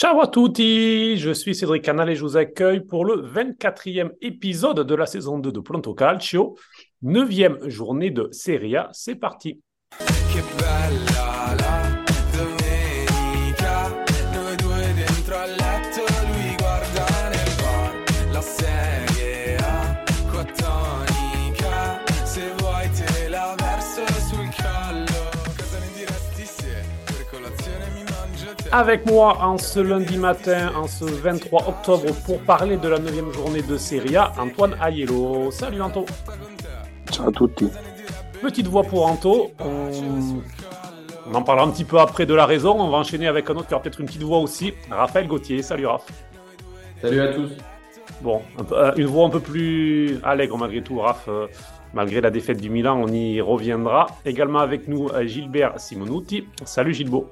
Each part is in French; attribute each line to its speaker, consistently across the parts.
Speaker 1: Ciao à tutti, je suis Cédric Canal et je vous accueille pour le 24e épisode de la saison 2 de Pronto Calcio, 9e journée de Serie A, c'est parti. Avec moi en ce lundi matin, en ce 23 octobre, pour parler de la 9e journée de Serie A, Antoine Aiello. Salut Anto.
Speaker 2: Ciao a tutti.
Speaker 1: Petite voix pour Anto. On... on en parlera un petit peu après de la raison. On va enchaîner avec un autre qui aura peut-être une petite voix aussi. Raphaël Gauthier. Salut Raph.
Speaker 3: Salut à tous.
Speaker 1: Bon, un peu- euh, une voix un peu plus allègre malgré tout, Raph. euh, malgré la défaite du Milan, on y reviendra. Également avec nous, euh, Gilbert Simonuti. Salut Gilbo.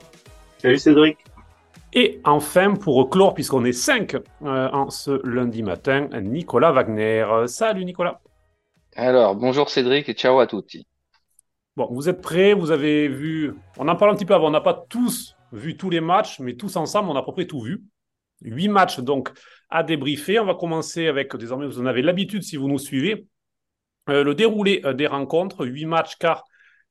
Speaker 2: Salut Cédric.
Speaker 1: Et enfin, pour clore, puisqu'on est 5 en ce lundi matin, Nicolas Wagner. Euh, Salut Nicolas.
Speaker 4: Alors, bonjour Cédric et ciao à tutti.
Speaker 1: Bon, vous êtes prêts? Vous avez vu? On en parle un petit peu avant. On n'a pas tous vu tous les matchs, mais tous ensemble, on a à peu près tout vu. Huit matchs donc à débriefer. On va commencer avec, désormais, vous en avez l'habitude si vous nous suivez, euh, le déroulé euh, des rencontres. Huit matchs car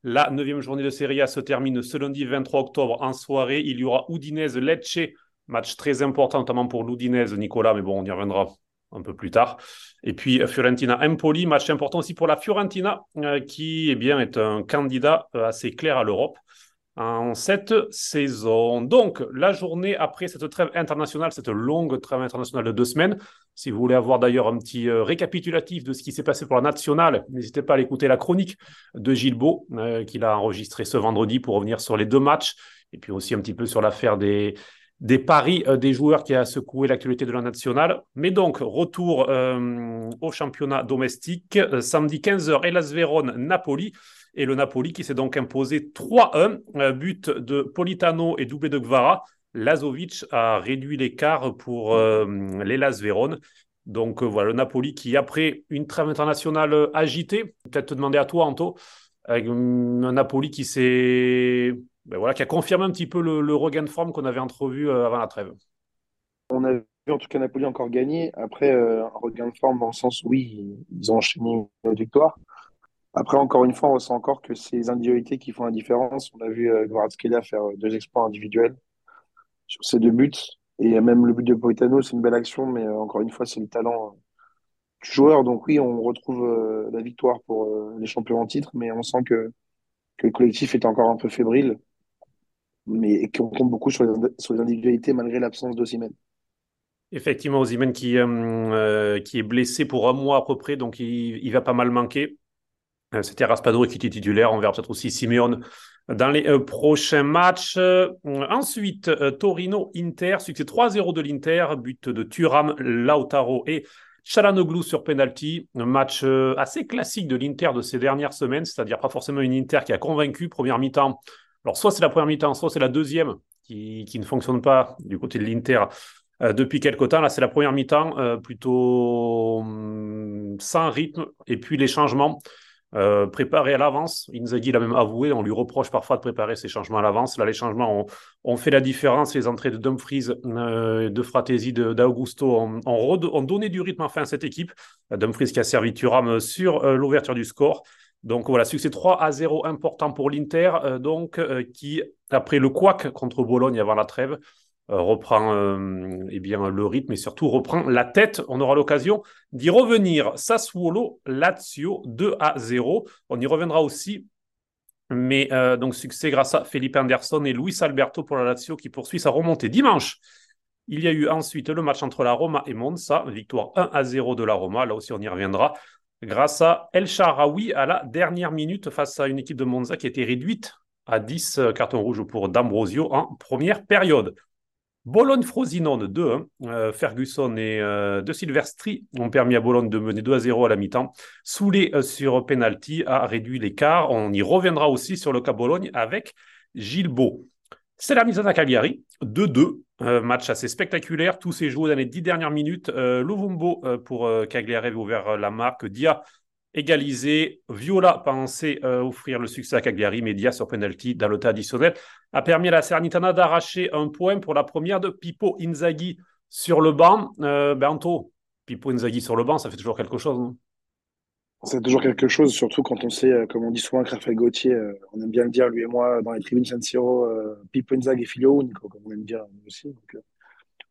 Speaker 1: la neuvième journée de Serie A se termine ce lundi 23 octobre en soirée. Il y aura Udinese-Lecce, match très important notamment pour l'Udinese, Nicolas, mais bon, on y reviendra un peu plus tard. Et puis euh, Fiorentina-Empoli, match important aussi pour la Fiorentina, euh, qui eh bien, est un candidat euh, assez clair à l'Europe en cette saison. Donc, la journée après cette trêve internationale, cette longue trêve internationale de deux semaines, si vous voulez avoir d'ailleurs un petit euh, récapitulatif de ce qui s'est passé pour la nationale, n'hésitez pas à l'écouter la chronique de Gilbo, euh, qu'il a enregistré ce vendredi pour revenir sur les deux matchs, et puis aussi un petit peu sur l'affaire des, paris euh, des joueurs qui a secoué l'actualité de la nationale. Mais donc, retour euh, au championnat domestique. Samedi 15h, Hellas Vérone, Napoli. Et le Napoli qui s'est donc imposé 3-1. euh, but de Politano et doublé de Gvara. Lazovic a réduit l'écart pour euh, l'Hellas Vérone. Donc euh, voilà, le Napoli qui, après une trêve internationale euh, agitée, peut-être te demander à toi, Anto, avec hum, un Napoli qui s'est ben voilà, qui a confirmé un petit peu le, regain de forme qu'on avait entrevu euh, avant la trêve.
Speaker 2: On a vu en tout cas Napoli encore gagner. Après, euh, un regain de forme dans le sens où oui, ils ont enchaîné une victoire. Après, encore une fois, on ressent encore que c'est les individualités qui font la différence. On a vu euh, Kvaratskhelia faire euh, deux exploits individuels sur ces deux buts. Et même le but de Politano, c'est une belle action, mais euh, encore une fois, c'est le talent euh, du joueur. Donc oui, on retrouve la victoire pour les champions en titre, mais on sent que, que le collectif est encore un peu fébrile, mais qu'on compte beaucoup sur les, individualités malgré l'absence d'Osimhen.
Speaker 1: Effectivement, Osimhen qui, qui est blessé pour un mois à peu près, donc il va pas mal manquer. Euh, C'était Raspadori qui était titulaire. On verra peut-être aussi Simeone dans les euh, prochains matchs. Euh, ensuite, Torino-Inter, succès 3-0 de l'Inter, but de Thuram, Lautaro et Chalanoglu sur penalty. Un match assez classique de l'Inter de ces dernières semaines, c'est-à-dire pas forcément une Inter qui a convaincu. Première mi-temps, alors soit c'est la première mi-temps, soit c'est la deuxième qui, qui ne fonctionne pas du côté de l'Inter depuis quelque temps. Là, c'est la première mi-temps, plutôt hum, sans rythme. Et puis les changements euh, préparés à l'avance. Inzaghi l'a même avoué, on lui reproche parfois de préparer ces changements à l'avance. Là, les changements ont, fait la différence. Les entrées de Dumfries, euh, de Fratesi, d'Augusto ont, donné du rythme enfin à cette équipe. Dumfries qui a servi Thuram sur euh, l'ouverture du score. Donc voilà, succès 3 à 0 important pour l'Inter, euh, donc euh, qui, après le couac contre Bologne avant la trêve, reprend euh, eh bien, le rythme et surtout reprend la tête. On aura l'occasion d'y revenir. Sassuolo, Lazio, 2 à 0. On y reviendra aussi. Mais euh, donc succès grâce à Felipe Anderson et Luis Alberto pour la Lazio qui poursuit sa remontée. Dimanche, il y a eu ensuite le match entre la Roma et Monza, victoire 1 à 0 de la Roma. Là aussi, on y reviendra. Grâce à El Sharawi à la dernière minute face à une équipe de Monza qui était réduite à 10 euh, cartons rouges pour D'Ambrosio en première période. Bologne-Frosinone 2-1. Euh, Ferguson et euh, De Silvestri ont permis à Bologne de mener 2 à 0 à la mi-temps. Soulé euh, sur penalty a réduit l'écart. On y reviendra aussi sur le cas Bologne avec Gilbo. C'est la mise à Cagliari, 2-2. Euh, match assez spectaculaire. Tous ces joueurs dans les dix dernières minutes. Lovumbo pour Cagliari avait ouvert la marque. Dia égalisé. Viola pensait offrir le succès à Cagliari, mais Dia sur penalty temps additionnel a permis à la Cernitana d'arracher un point pour la première de Pippo Inzaghi sur le banc. Euh, Bento, Pippo Inzaghi sur le banc, ça fait toujours quelque chose. Non?
Speaker 2: C'est toujours quelque chose, surtout quand on sait, comme on dit souvent avec Raphaël Gauthier, on aime bien le dire, lui et moi, dans les tribunes San Siro, euh, Pippo Inzaghi et Filio comme on aime dire aussi.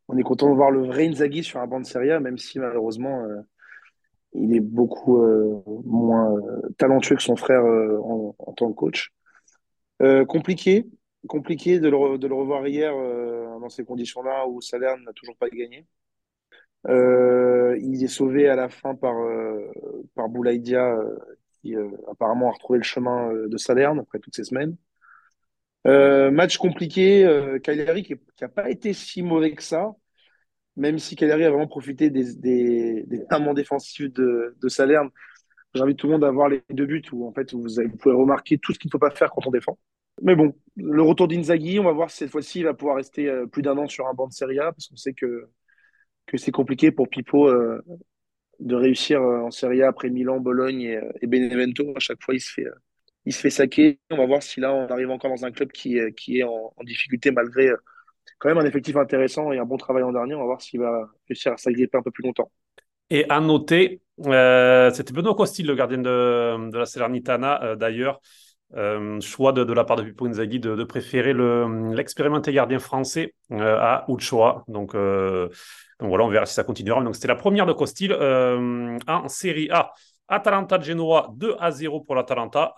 Speaker 2: On est content de voir le vrai Inzaghi sur un banc de Serie A, même si malheureusement, il est beaucoup euh, moins euh, talentueux que son frère euh, en, tant que coach. compliqué, compliqué de le, revoir hier dans ces conditions-là où Salerne n'a toujours pas gagné. il est sauvé à la fin par, par Boulaïdia, qui apparemment a retrouvé le chemin de Salerne après toutes ces semaines. match compliqué, Cagliari qui n'a pas été si mauvais que ça, même si Cagliari a vraiment profité des, des, défensifs de, de Salerne, j'invite tout le monde à voir les deux buts où en fait vous, pouvez remarquer tout ce qu'il ne faut pas faire quand on défend. Mais bon, le retour d'Inzaghi, on va voir si cette fois-ci il va pouvoir rester euh, plus d'un an sur un banc de Serie A parce qu'on sait que, que c'est compliqué pour Pipo euh, de réussir euh, en Serie A après Milan, Bologne et, Benevento. À chaque fois, il se fait, il se fait saquer. On va voir si là on arrive encore dans un club qui, qui est en difficulté malgré quand même un effectif intéressant et un bon travail en dernier. On va voir s'il va réussir à s'agripper un peu plus longtemps.
Speaker 1: Et à noter, euh, c'était Benoît Costil, le gardien de, de la Salernitana, euh, d'ailleurs. Euh, choix de, de, la part de Pippo Inzaghi de, de préférer l'expérimenté gardien français à Uchoa. Donc, donc voilà, on verra si ça continuera. Donc c'était la première de Costil en Série A. Atalanta Genoa 2 à 0 pour l'Atalanta.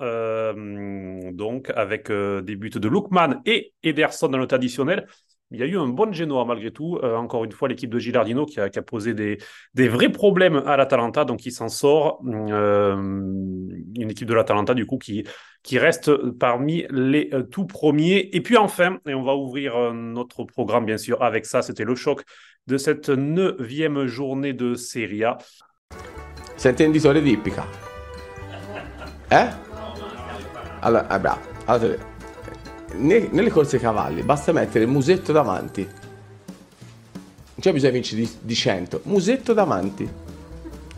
Speaker 1: donc avec des buts de Lukman et Ederson dans le traditionnel il y a eu un bon Genoa malgré tout. Euh, encore une fois, l'équipe de Gilardino qui a, posé des, vrais problèmes à l'Atalanta, donc il s'en sort. Euh, une équipe de l'Atalanta, du coup, qui, reste parmi les euh, tout premiers. Et puis enfin, et on va ouvrir notre programme, bien sûr, avec ça, c'était le choc de cette neuvième journée de Serie A.
Speaker 5: Senti un disore tipica? Eh? Allora, ah. Nelle corse cavalli basta mettere musetto davanti. Non c'è bisogno di vincere di, di 100. Musetto davanti.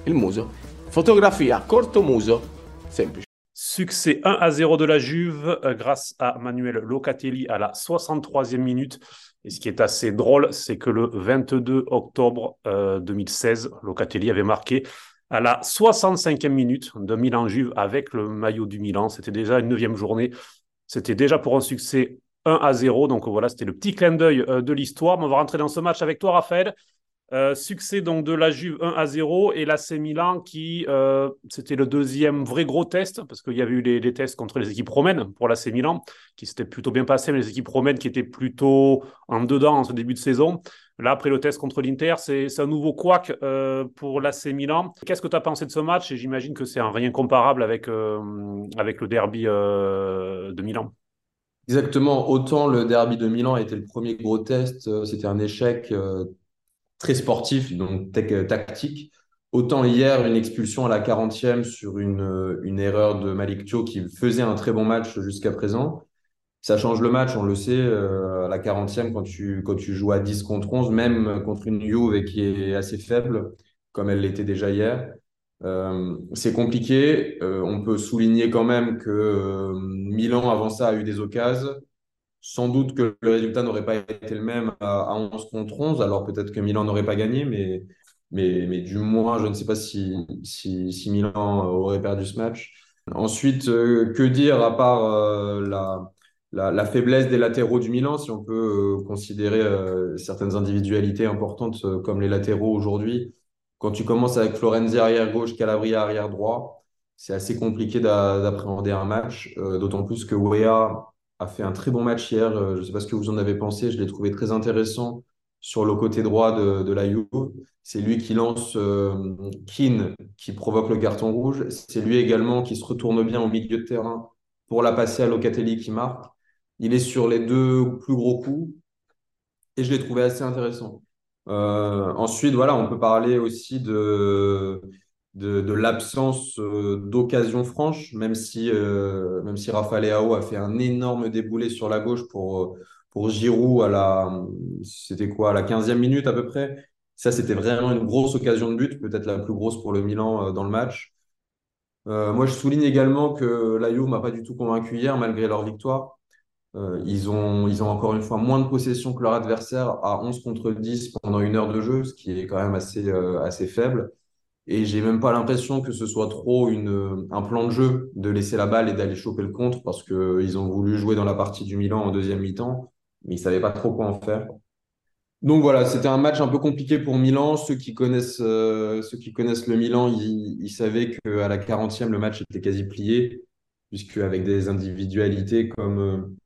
Speaker 5: Il muso. Fotografia, corto muso. Semplice.
Speaker 1: Succès 1 à 0 de la Juve euh, grâce à Manuel Locatelli à la 63e minute. Et ce qui est assez drôle, c'est que le 22 octobre euh, 2016, Locatelli avait marqué à la 65e minute de Milan-Juve avec le maillot du Milan. C'était déjà une neuvième journée. C'était déjà pour un succès 1 à 0. Donc voilà, c'était le petit clin d'œil euh, de l'histoire. on va rentrer dans ce match avec toi, Raphaël. Euh, succès donc de la Juve 1 à 0 et l'AC Milan qui euh, c'était le deuxième vrai gros test parce qu'il y avait eu les, tests contre les équipes romaines pour l'AC Milan qui s'était plutôt bien passé mais les équipes romaines qui étaient plutôt en dedans en ce début de saison. Là après le test contre l'Inter c'est un nouveau couac euh, pour l'AC Milan. Qu'est-ce que tu as pensé de ce match? Et j'imagine que c'est un rien comparable avec, euh, avec le derby euh, de Milan.
Speaker 3: Exactement, autant le derby de Milan été le premier gros test, c'était un échec très sportif, donc tactique. Autant hier, une expulsion à la 40e sur une, une erreur de Malik qui faisait un très bon match jusqu'à présent. Ça change le match, on le sait, euh, à la 40e, quand tu, quand tu joues à 10 contre 11, même contre une Juve qui est assez faible, comme elle l'était déjà hier. Euh, c'est compliqué. Euh, on peut souligner quand même que Milan, avant ça, a eu des occasions. Sans doute que le résultat n'aurait pas été le même à, 11 contre 11, alors peut-être que Milan n'aurait pas gagné, mais, mais, mais du moins, je ne sais pas si, si, Milan aurait perdu ce match. Ensuite, que dire à part la, la, faiblesse des latéraux du Milan, si on peut euh, considérer certaines individualités importantes comme les latéraux aujourd'hui. Quand tu commences avec Florenzi arrière gauche, Calabria arrière droit, c'est assez compliqué d'appréhender un match, d'autant plus que Wea a fait un très bon match hier. Euh, je ne sais pas ce que vous en avez pensé. Je l'ai trouvé très intéressant sur le côté droit de, la Juve. C'est lui qui lance euh, Keane, qui provoque le carton rouge. C'est lui également qui se retourne bien au milieu de terrain pour la passer à Locatelli qui marque. Il est sur les deux plus gros coups et je l'ai trouvé assez intéressant. Euh, ensuite, voilà, on peut parler aussi de, l'absence euh, d'occasion franche, même si, euh, même si Rafael Leao a fait un énorme déboulé sur la gauche pour, pour Giroud à la, c'était quoi, à la 15e minute à peu près. Ça, c'était vraiment une grosse occasion de but, peut-être la plus grosse pour le Milan dans le match. Moi, je souligne également que la Juve m'a pas du tout convaincu hier, malgré leur victoire. Euh, ils ont, ils ont encore une fois moins de possession que leur adversaire à 11 contre 10 pendant une heure de jeu, ce qui est quand même assez, euh, assez faible. Et j'ai même pas l'impression que ce soit trop une, un plan de jeu de laisser la balle et d'aller choper le contre parce qu'ils ont voulu jouer dans la partie du Milan en deuxième mi-temps, mais ils savaient pas trop quoi en faire. Donc voilà, c'était un match un peu compliqué pour Milan. Ceux qui connaissent, euh, ceux qui connaissent le Milan, ils, ils savaient qu'à la 40e, le match était quasi plié, puisque avec des individualités comme,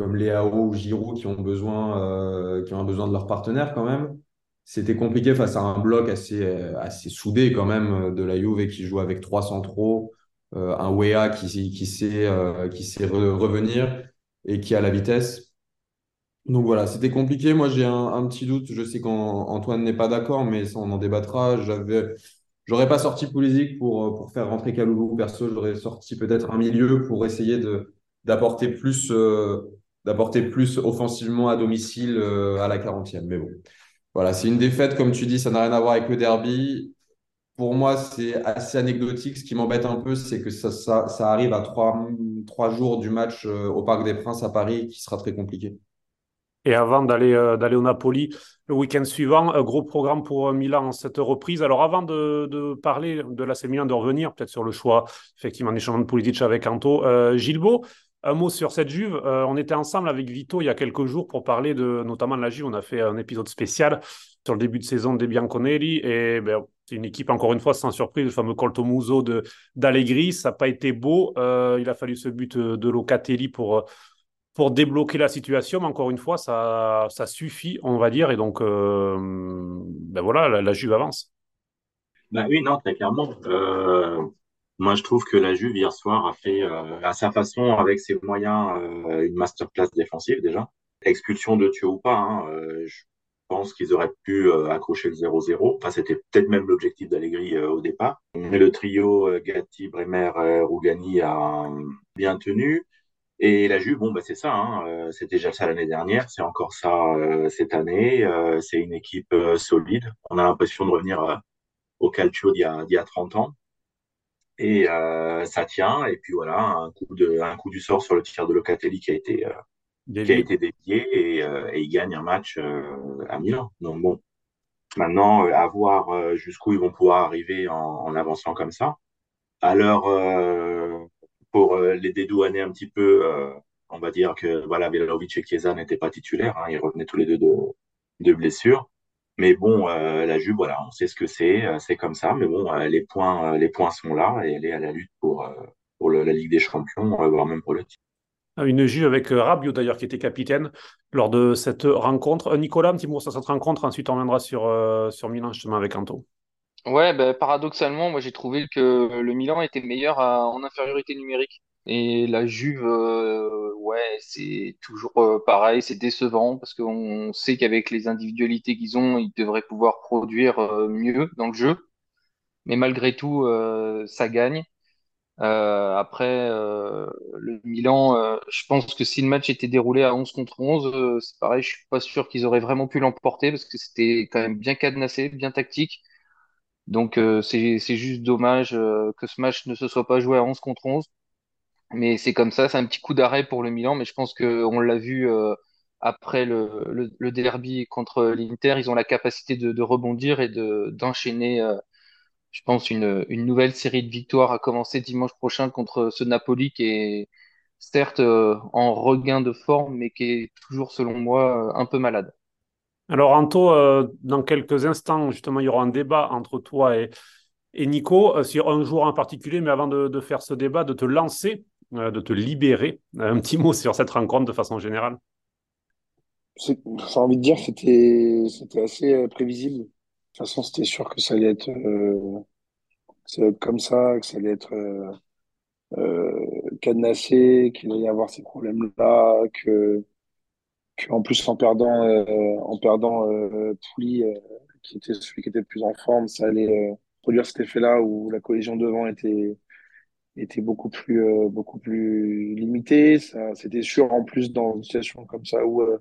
Speaker 3: comme Léao ou Giroud qui ont besoin, euh, qui ont besoin de leur partenaire quand même, c'était compliqué face à un bloc assez, euh, assez soudé quand même euh, de la Juve qui joue avec trois centraux, un Wea qui, sait, qui sait re- revenir et qui a la vitesse. Donc voilà, c'était compliqué. Moi, j'ai un, petit doute. Je sais qu'Antoine n'est pas d'accord, mais ça, on en débattra. J'avais, j'aurais pas sorti Pulisic pour, pour faire rentrer Kalulu. Perso, j'aurais sorti peut-être un milieu pour essayer de, d'apporter plus, d'apporter plus offensivement à domicile, euh, à la 40e. Mais bon, voilà, c'est une défaite, comme tu dis, ça n'a rien à voir avec le derby. Pour moi, c'est assez anecdotique. Ce qui m'embête un peu, c'est que ça, arrive à trois, jours du match, euh, au Parc des Princes à Paris, qui sera très compliqué.
Speaker 1: Et avant d'aller euh, au Napoli le week-end suivant, gros programme pour Milan en cette reprise. Alors avant de, parler de l'AC Milan, de revenir peut-être sur le choix effectivement d'échange de Pulisic avec Anto, Gilbo, un mot sur cette Juve. Euh, on était ensemble avec Vito il y a quelques jours pour parler de notamment de la Juve. On a fait un épisode spécial sur le début de saison des Bianconeri et ben, c'est une équipe encore une fois sans surprise, le fameux Colto Muso d'Allegri. Ça n'a pas été beau. Euh, il a fallu ce but de Locatelli pour pour débloquer la situation, mais encore une fois, ça, ça suffit, on va dire, et donc, euh, ben voilà, la, la Juve avance.
Speaker 6: Bah oui, non, très clairement. Moi, je trouve que la Juve hier soir a fait euh, à sa façon, avec ses moyens, euh, une masterclass défensive déjà. Expulsion de Thieu ou pas, hein, euh, je pense qu'ils auraient pu euh, accrocher le 0-0. Enfin, c'était peut-être même l'objectif d'Allegri euh, au départ. Mais le trio euh, Gatti, Bremer, Rougani a bien tenu. Et la Juve, bon, bah, c'est ça. Hein, c'était déjà ça l'année dernière, c'est encore ça cette année. C'est une équipe solide. On a l'impression de revenir au Calcio d'il y y a 30 ans. Et euh, ça tient. Et puis voilà, un coup de, un coup du sort sur le tir de Locatelli qui a été, euh, qui a été dévié et, euh, et il gagne un match à Milan. Donc bon, maintenant, à voir jusqu'où ils vont pouvoir arriver en, en avançant comme ça. Alors, euh, pour les dédouaner un petit peu, euh, on va dire que voilà, Vlahovic et Chiesa n'étaient pas titulaires. Hein, ils revenaient tous les deux de, de blessures. Mais bon, euh, la Juve, voilà, on sait ce que c'est, euh, c'est comme ça. Mais bon, euh, les points, euh, les points sont là et elle est à la lutte pour, euh, pour le- la Ligue des Champions, euh, voire même pour le titre.
Speaker 1: Une Juve avec Rabiot d'ailleurs qui était capitaine lors de cette rencontre. Euh, Nicolas, un petit mot sur cette rencontre, ensuite on viendra sur, euh, sur Milan justement avec Anto.
Speaker 4: Ouais, bah, paradoxalement, moi j'ai trouvé que le Milan était meilleur à- en infériorité numérique. Et la Juve, euh, ouais, c'est toujours euh, pareil, c'est décevant parce qu'on sait qu'avec les individualités qu'ils ont, ils devraient pouvoir produire euh, mieux dans le jeu. Mais malgré tout, euh, ça gagne. Après, le Milan, je pense que si le match était déroulé à 11 contre 11, euh, c'est pareil, je suis pas sûr qu'ils auraient vraiment pu l'emporter parce que c'était quand même bien cadenassé, bien tactique. Donc c'est juste dommage que ce match ne se soit pas joué à 11 contre 11. Mais c'est comme ça, c'est un petit coup d'arrêt pour le Milan. Mais je pense que on l'a vu euh, après le, derby contre l'Inter, ils ont la capacité de, rebondir et de d'enchaîner, euh, je pense, une, nouvelle série de victoires à commencer dimanche prochain contre ce Napoli qui est certes euh, en regain de forme, mais qui est toujours, selon moi, un peu malade.
Speaker 1: Alors Anto, dans quelques instants, justement, il y aura un débat entre toi et, et Nico sur un joueur en particulier, mais avant de, faire ce débat, de te lancer, de te libérer, un petit mot sur cette rencontre de façon générale.
Speaker 2: J'ai envie de dire c'était c'était assez euh, prévisible. De toute façon, c'était sûr que ça allait être, euh, comme ça, que ça allait être euh, euh, cadenassé, qu'il allait y avoir ces problèmes-là, que, en plus en perdant euh, en perdant euh, Pouli, euh, qui était celui qui était le plus en forme, ça allait euh, produire cet effet-là où la collision devant était était beaucoup plus euh, beaucoup plus limitée. Ça, c'était sûr en plus dans une situation comme ça où euh,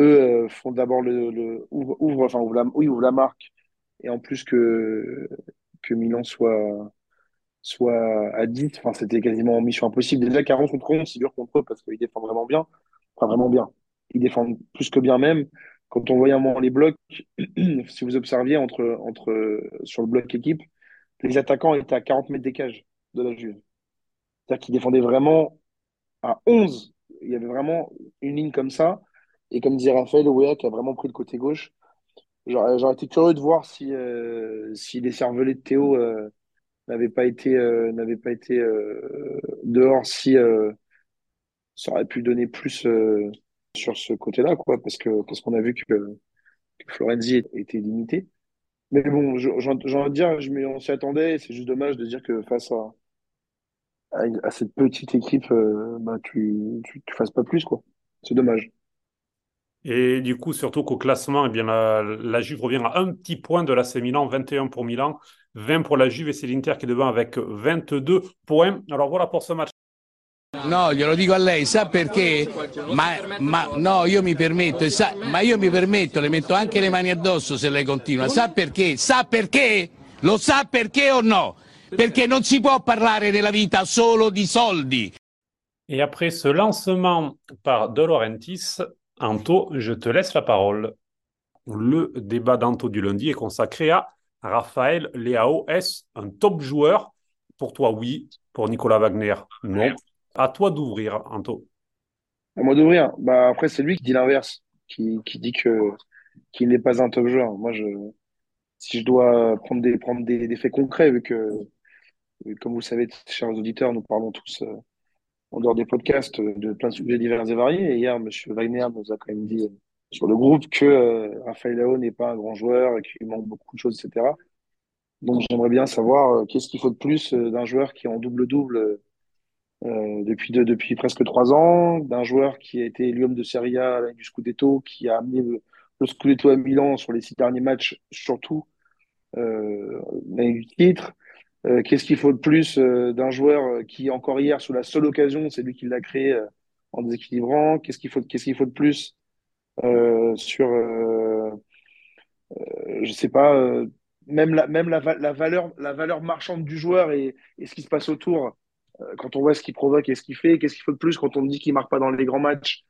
Speaker 2: eux euh, font d'abord le, ouvrent, ouvrent- enfin la, oui, la marque et en plus que que Milan soit soit à 10. Enfin, c'était quasiment mission impossible. Déjà, 40 contre 11, c'est dur contre eux parce qu'ils défendent vraiment bien. Enfin, vraiment bien. Ils défendent plus que bien même. Quand on voyait un moment les blocs, si vous observiez entre, entre, sur le bloc équipe, les attaquants étaient à 40 mètres des cages de la Juve. C'est-à-dire qu'ils défendaient vraiment à 11. Il y avait vraiment une ligne comme ça. Et comme disait Raphaël, Ouéa qui a vraiment pris le côté gauche. J'aurais été curieux de voir si, euh, si les cervelets de Théo euh, n'avaient pas été, euh, pas été euh, dehors, si ça aurait pu donner plus sur ce côté-là, quoi, parce que parce qu'on a vu que, Florenzi était limité. Mais bon, j'ai envie de dire, je, on s'y attendait, c'est juste dommage de dire que face à, à, cette petite équipe, euh, bah, tu, tu, tu fasses pas plus, quoi. C'est dommage.
Speaker 1: Et du coup, surtout qu'au classement, eh bien, la, la Juve revient à un petit point de l'AC Milan, 21 pour Milan, 20 pour la Juve et c'est l'Inter qui est devant avec 22 points. Alors voilà pour ce match.
Speaker 7: No, glielo dico a lei, sa perché? Ma, ma no, io mi permetto, sa, ma io mi permetto, le metto anche le mani addosso se lei continua. Sa perché? Sa perché? Lo sa perché o no? Perché non si può parlare della vita solo di soldi.
Speaker 1: Et après ce lancement par De Laurentiis, Anto, je te laisse la parole. Le débat d'Anto du lundi est consacré à Raphaël Leao. Est-ce un top joueur? Pour toi, oui. Pour Nicolas Wagner, non. À toi d'ouvrir, Anto.
Speaker 2: À moi d'ouvrir. Bah, après, c'est lui qui dit l'inverse, qui, qui dit que qu'il n'est pas un top joueur. Moi, je, si je dois prendre des, prendre des, des faits concrets, vu que, comme vous le savez, chers auditeurs, nous parlons tous euh, en dehors des podcasts euh, de plein de sujets divers et variés. Et hier, Monsieur Wagner nous a quand même dit euh, sur le groupe que euh, Raphaël n'est pas un grand joueur et qu'il manque beaucoup de choses, etc. Donc, j'aimerais bien savoir euh, qu'est-ce qu'il faut de plus euh, d'un joueur qui est en double-double depuis, de- depuis presque trois ans, d'un joueur qui a été élu homme de Serie A du Scudetto, qui a amené le, le Scudetto à Milan sur les six derniers matchs, surtout euh, l'année du titre. Euh, qu'est-ce qu'il faut de plus euh, d'un joueur euh, qui, encore hier, sous la seule occasion, c'est lui qui l'a créé en déséquilibrant? Qu'est-ce qu'il faut, qu'est-ce faut de plus sur, je sais pas, même la, valeur, marchande du joueur et, ce qui se passe autour, quand on voit ce qu'il provoque et ce qu'il fait, qu'est-ce qu'il faut de plus quand on me dit qu'il marque pas dans les grands matchs,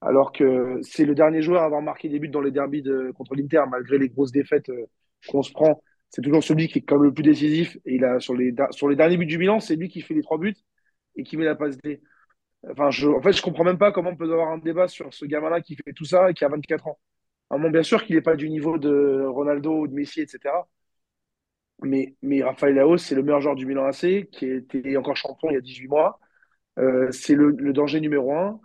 Speaker 2: alors que c'est le dernier joueur à avoir marqué des buts dans les derbies de, contre l'Inter, malgré les grosses défaites qu'on se prend. C'est toujours celui qui est comme le plus décisif. Il a, sur les, sur les derniers buts du Milan, c'est lui qui fait les trois buts et qui met la passe D. Enfin, je, en fait, je comprends même pas comment on peut avoir un débat sur ce gamin-là qui fait tout ça et qui a 24 ans. Alors, bien sûr qu'il n'est pas du niveau de Ronaldo ou de Messi, etc. Mais, mais Rafael Leao, c'est le meilleur joueur du Milan AC, qui était encore champion il y a 18 mois. Euh, c'est le, danger numéro un.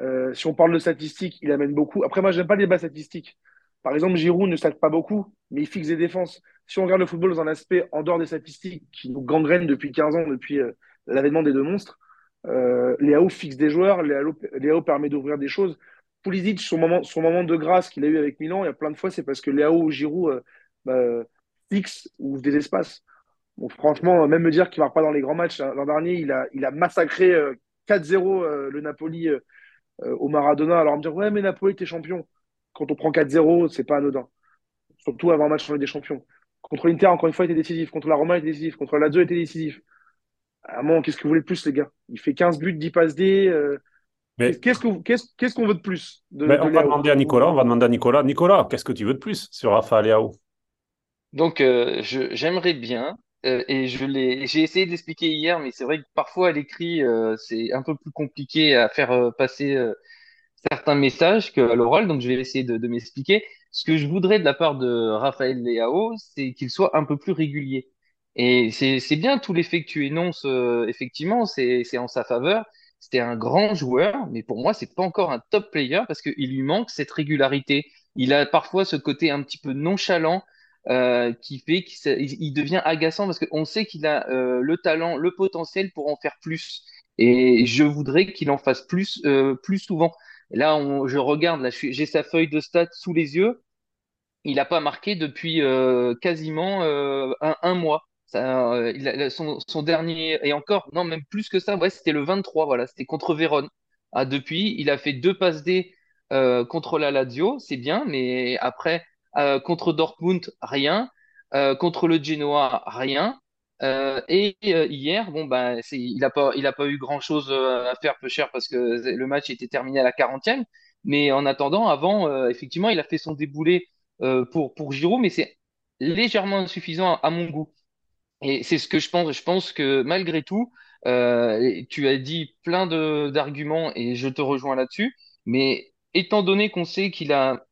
Speaker 2: Euh, si on parle de statistiques, il amène beaucoup. Après, moi, j'aime pas les débat statistiques. Par exemple, Giroud ne sac pas beaucoup, mais il fixe des défenses. Si on regarde le football dans un aspect en dehors des statistiques qui nous gangrènent depuis 15 ans, depuis euh, l'avènement des deux monstres, euh, fixe des joueurs, Léao permet d'ouvrir des choses. Pulisic, son moment, son moment de grâce qu'il a eu avec Milan, il y a plein de fois, c'est parce que Léao ou Giroud euh, bah, fixe ou des espaces. Bon, franchement, même me dire qu'il ne marque pas dans les grands matchs, l'an dernier, il a, il a massacré euh, 4-0 euh, le Napoli euh, au Maradona. Alors, me dire, ouais, mais Napoli, t'es champion. Quand on prend 4-0, c'est pas anodin. Surtout avant un match en des Champions. Contre l'Inter, encore une fois, il était décisif. Contre la Roma, il était décisif. Contre la Lazio, il était décisif. Ah, bon, qu'est-ce que vous voulez de plus, les gars? Il fait 15 buts, 10 passes D. euh,
Speaker 1: Mais
Speaker 2: Qu'est-ce qu'on qu'est-ce, qu'est-ce qu'on veut de plus de, de
Speaker 1: on va demander à Nicolas. On va demander à Nicolas. Nicolas, qu'est-ce que tu veux de plus sur Raphaël Leao?
Speaker 4: Donc, euh, je, j'aimerais bien, euh, et je l'ai, j'ai essayé d'expliquer hier, mais c'est vrai que parfois à l'écrit, euh, c'est un peu plus compliqué à faire euh, passer euh, certains messages qu'à l'oral, donc je vais essayer de, de m'expliquer. Ce que je voudrais de la part de Raphaël Leao, c'est qu'il soit un peu plus régulier. Et c'est, bien tout l'effet que tu énonces, euh, effectivement, c'est, en sa faveur. C'était un grand joueur, mais pour moi, c'est pas encore un top player parce qu'il lui manque cette régularité. Il a parfois ce côté un petit peu nonchalant euh, qui fait qu'il il devient agaçant parce qu'on sait qu'il a euh, le talent, le potentiel pour en faire plus. Et je voudrais qu'il en fasse plus, plus souvent. Là, je regarde, là, j'ai sa feuille de stats sous les yeux. Il n'a pas marqué depuis euh, quasiment euh, un, mois. Euh, son, dernier, et encore, non, même plus que ça, ouais, c'était le 23, voilà, c'était contre Vérone. Ah, depuis, il a fait deux passes D contre la Lazio, c'est bien, mais après, contre Dortmund, rien. Contre le Genoa, rien. Euh, et euh, hier, bon ben, il a pas, il a pas eu grand-chose euh, à faire peu cher parce que le match était terminé à la 40e. Mais en attendant, avant, effectivement, il a fait son déboulé pour pour Giroud, mais c'est légèrement insuffisant à, à mon goût. Et c'est ce que je pense. Je pense que malgré tout, tu as dit plein d'arguments et je te rejoins là-dessus. Mais étant donné qu'on sait qu'il a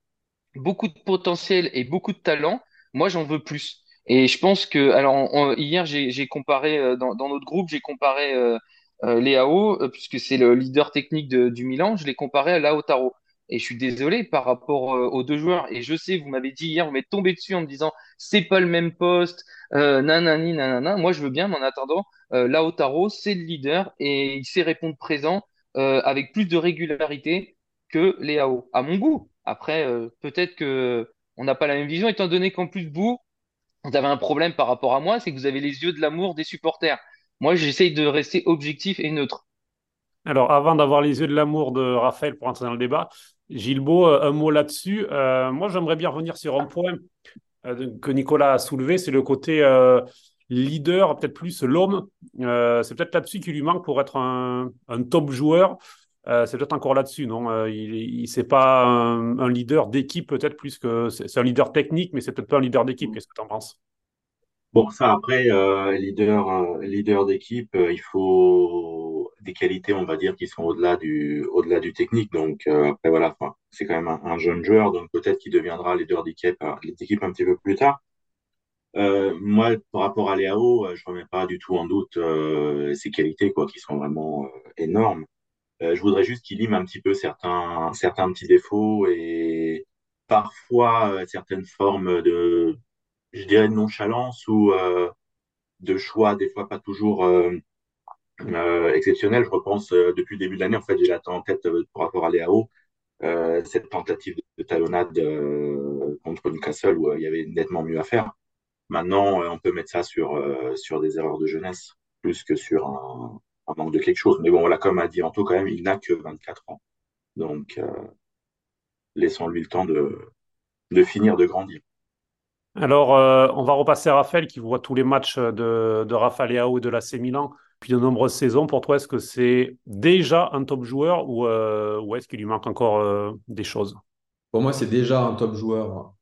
Speaker 4: beaucoup de potentiel et beaucoup de talent. Moi, j'en veux plus. Et je pense que, alors, on- hier, j'ai comparé euh, dans, dans notre groupe, j'ai comparé euh, euh, Leao, euh, puisque c'est le leader technique de- du Milan, je l'ai comparé à Lautaro. Et je suis désolé par rapport euh, aux deux joueurs. Et je sais, vous m'avez dit hier, vous m'êtes tombé dessus en me disant, c'est pas le même poste, euh, nanani, nanana. Moi, je veux bien, mais en attendant, Lautaro, c'est le leader et il sait répondre présent avec plus de régularité que Leao, à mon goût. Après, peut-être que on n'a pas la même vision, étant donné qu'en plus, vous, vous avez un problème par rapport à moi, c'est que vous avez les yeux de l'amour des supporters. Moi, j'essaye de rester objectif et neutre.
Speaker 1: Alors, avant d'avoir les yeux de l'amour de Raphaël pour entrer dans le débat, Gilbo, euh, un mot là-dessus. Euh, moi, j'aimerais bien revenir sur un point euh, que Nicolas a soulevé, c'est le côté leader, peut-être plus l'homme. C'est peut-être là-dessus qui lui manque pour être un top joueur. Euh, c'est peut-être encore là-dessus, non? Euh, il, c'est pas un, un leader d'équipe, peut-être plus que c'est un leader technique, mais c'est peut-être pas un leader d'équipe. Qu'est-ce que tu en penses?
Speaker 6: Bon, ça après, euh, leader, leader d'équipe, il faut des qualités, on va dire, qui sont au-delà du, au-delà du technique. Donc après voilà, enfin, c'est quand même un, un jeune joueur, donc peut-être qu'il deviendra leader d'équipe, d'équipe un petit peu plus tard. Euh, moi, par rapport à Léao, je remets pas du tout en doute euh, ses qualités, quoi, qui sont vraiment euh, énormes. Euh, je voudrais juste qu'il lime un petit peu certains, certains petits défauts et parfois euh, certaines formes de, je dirais, de nonchalance ou euh, de choix, des fois pas toujours euh, exceptionnels. Je repense depuis le début de l'année, en fait, j'ai la en tête euh, par rapport à Léao, cette tentative de talonnade contre Newcastle où il y avait nettement mieux à faire. Maintenant, on peut mettre ça sur, sur des erreurs de jeunesse plus que sur un, manque de quelque chose. Mais bon, voilà, comme a dit Anto, quand même, il n'a que 24 ans. Donc, euh, laissons-lui le temps de, de finir de grandir.
Speaker 1: Alors, euh, on va repasser à Raphaël qui voit tous les matchs de, de Rafa Leao et de l'AC Milan depuis de nombreuses saisons. Pour toi, est-ce que c'est déjà un top joueur ou, euh, ou est-ce qu'il lui manque encore euh, des choses?
Speaker 3: Pour moi, c'est déjà un top joueur.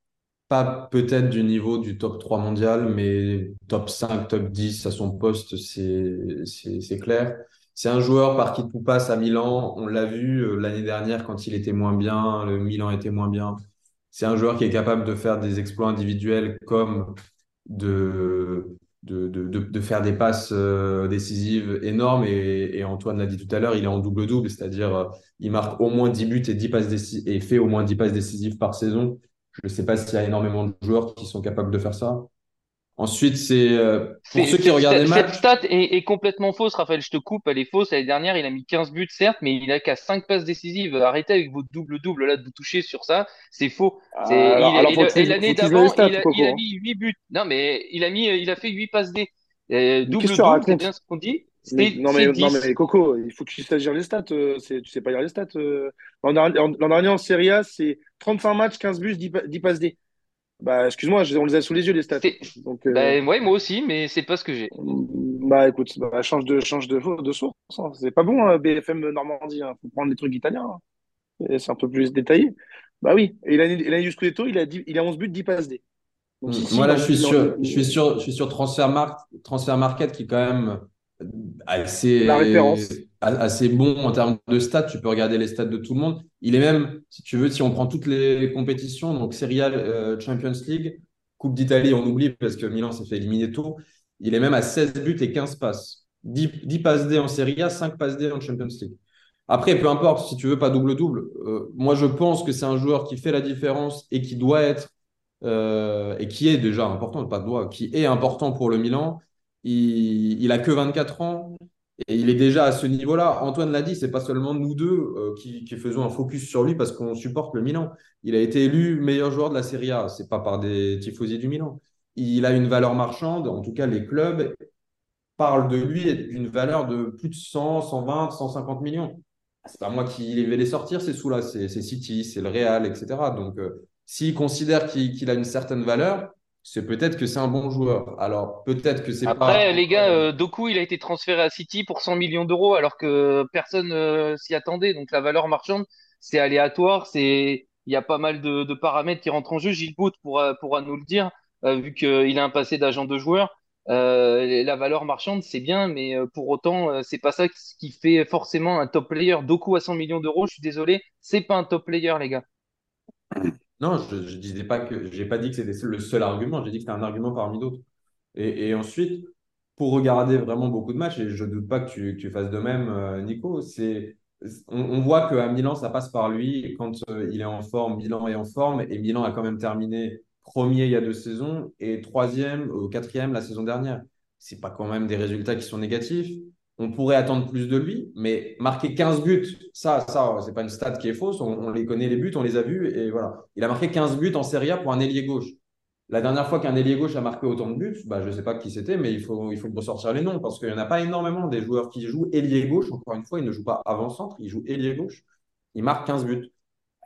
Speaker 3: Pas peut-être du niveau du top 3 mondial, mais top 5, top 10 à son poste, c'est clair. C'est un joueur par qui tout passe à Milan. On l'a vu euh, l'année dernière quand il était moins bien, le Milan était moins bien. C'est un joueur qui est capable de faire des exploits individuels comme de, faire des passes euh, décisives énormes. Et, Antoine l'a dit tout à l'heure, il est en double-double, c'est-à-dire euh, il marque au moins 10 buts et, 10 passes déci- et fait au moins 10 passes décisives par saison. Je ne sais pas s'il y a énormément de joueurs qui sont capables de faire ça. Ensuite, c'est euh, pour
Speaker 4: C'est-
Speaker 3: ceux qui
Speaker 4: Cette,
Speaker 3: regardent les
Speaker 4: cette
Speaker 3: matchs.
Speaker 4: stat est, est complètement fausse, Raphaël. Je te coupe, elle est fausse. L'année dernière, il a mis 15 buts, certes, mais il a qu'à 5 passes décisives. Arrêtez avec vos double-double là de vous toucher sur ça. C'est faux. C'est,
Speaker 2: Ah, alors,
Speaker 4: il,
Speaker 2: alors
Speaker 4: il-
Speaker 2: faut que
Speaker 4: et
Speaker 2: tu,
Speaker 4: l'année d'avant, il a, il a mis 8 buts. Non, mais il a mis, il a fait 8 passes D. Euh, double-double, c'est bien ce qu'on dit.
Speaker 2: Mais, non, mais, non,
Speaker 4: 10.
Speaker 2: mais Coco, il faut que tu saches lire les stats. euh, tu sais pas lire les stats. euh. L'an dernier, en Serie A, c'est 35 matchs, 15 buts, 10, pa- 10 passes D. Bah, excuse-moi, on les a sous les yeux, les stats. Donc, euh,
Speaker 4: ben, ouais, moi aussi, mais c'est pas ce que j'ai.
Speaker 2: bah, écoute, bah, change de, change de, de source. hein. C'est pas bon, hein, BFM Normandie. Hein. Faut prendre des trucs italiens. hein. C'est un peu plus détaillé. Bah oui. Et l'année du Scudetto, il a, 10 il a 11 buts, 10 passes D. Donc,
Speaker 3: Hmm.
Speaker 2: si,
Speaker 3: Moi, là, je suis sur, je suis sur, je suis sur Transfermarkt, Transfermarket qui est quand même assez, bon en termes de stats. Tu peux regarder les stats de tout le monde. Il est même, si tu veux, si on prend toutes les compétitions, donc Serie A, euh, Champions League, Coupe d'Italie, on oublie parce que Milan s'est fait éliminer tôt. Il est même à 16 buts et 15 passes. 10, 10 passes D en Serie A, 5 passes D en Champions League. Après, peu importe, si tu veux pas double-double, euh, moi je pense que c'est un joueur qui fait la différence et qui doit être euh, et qui est déjà important, pas doit, qui est important pour le Milan. Il, il a que 24 ans et il est déjà à ce niveau-là. Antoine l'a dit, c'est pas seulement nous deux euh, qui, faisons un focus sur lui parce qu'on supporte le Milan. Il a été élu meilleur joueur de la Serie A, c'est pas par des tifosi du Milan. Il a une valeur marchande, en tout cas les clubs parlent de lui d'une valeur de plus de 100, 120, 150 millions. C'est pas moi qui vais les sortir, ces sous-là, c'est City, c'est le Real, etc. Donc, euh, s'il considère qu'il a une certaine valeur, c'est peut-être que c'est un bon joueur. Alors, peut-être que c'est pas.
Speaker 4: Après, les gars, euh, Doku, il a été transféré à City pour 100 millions d'euros alors que personne euh, s'y attendait. Donc la valeur marchande, c'est aléatoire, c'est il y a pas mal de, de paramètres qui rentrent en jeu. Gilles Bout pourra, pourra nous le dire, euh, vu qu'il a un passé d'agent de joueur. Euh, la valeur marchande, c'est bien, mais euh, pour autant, euh, c'est pas ça qui fait forcément un top player. Doku à 100 millions d'euros, je suis désolé, c'est pas un top player, les gars.
Speaker 3: Non, je ne disais pas que j'ai pas dit que c'était le seul argument, j'ai dit que c'était un argument parmi d'autres. Et, ensuite, pour regarder vraiment beaucoup de matchs, et je ne doute pas que tu, fasses de même, euh, Nico, c'est on, voit qu'à Milan, ça passe par lui. Quand euh, il est en forme, Milan est en forme. Et Milan a quand même terminé premier il y a deux saisons et troisième ou quatrième la saison dernière. C'est pas quand même des résultats qui sont négatifs. On pourrait attendre plus de lui, mais marquer 15 buts, ça, ça, c'est pas une stat qui est fausse. On, les connaît les buts, on les a vus et voilà. Il a marqué 15 buts en Serie A pour un ailier gauche. La dernière fois qu'un ailier gauche a marqué autant de buts, bah, je ne sais pas qui c'était, mais il faut, il ressortir les noms parce qu'il n'y en a pas énormément des joueurs qui jouent ailier gauche. Encore une fois, ils ne jouent pas avant-centre, ils jouent ailier gauche. Ils marquent 15 buts.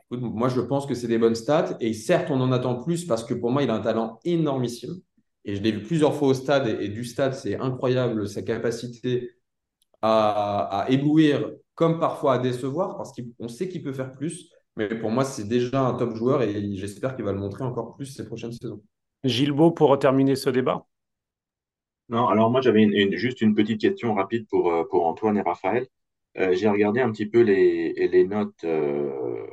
Speaker 3: Écoute, moi, je pense que c'est des bonnes stats et certes, on en attend plus parce que pour moi, il a un talent énormissime. Et je l'ai vu plusieurs fois au stade et du stade, c'est incroyable sa capacité à, à éblouir comme parfois à décevoir parce qu'on sait qu'il peut faire plus. Mais pour moi, c'est déjà un top joueur et j'espère qu'il va le montrer encore plus ces prochaines saisons.
Speaker 1: Gilbo, pour terminer ce débat.
Speaker 6: Non, alors moi j'avais une- une- juste une petite question rapide pour, euh, pour Antoine et Raphaël. Euh, j'ai regardé un petit peu les, les notes euh,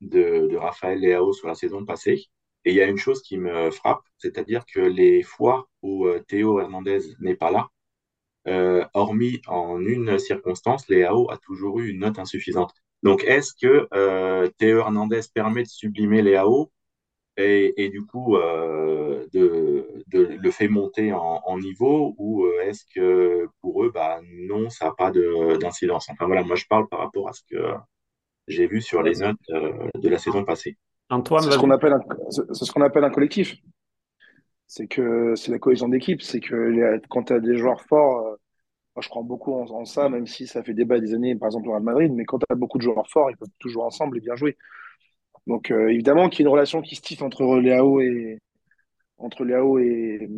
Speaker 6: de, de Raphaël Leao sur la saison passée. Et il y a une chose qui me frappe, c'est-à-dire que les fois où euh, Théo Hernandez n'est pas là, euh, hormis en une circonstance, Leao a toujours eu une note insuffisante. Donc est-ce que euh, Théo Hernandez permet de sublimer Leao et, et du coup euh, de, de le fait monter en, en niveau ou euh, est-ce que pour eux, bah non, ça n'a pas de- d'incidence? Enfin voilà, moi je parle par rapport à ce que j'ai vu sur les notes euh, de la saison passée.
Speaker 1: Antoine,
Speaker 2: C'est ce
Speaker 1: vas-y.
Speaker 2: qu'on appelle un, c'est c'est ce qu'on appelle un collectif. C'est que c'est la cohésion d'équipe. C'est que quand tu as des joueurs forts, euh, moi je crois beaucoup en, ça, même si ça fait débat des années, par exemple au Real Madrid, mais quand tu as beaucoup de joueurs forts, ils peuvent tous jouer ensemble et bien jouer. Donc euh, évidemment qu'il y a une relation qui se tisse entre Léao et entre Léao et,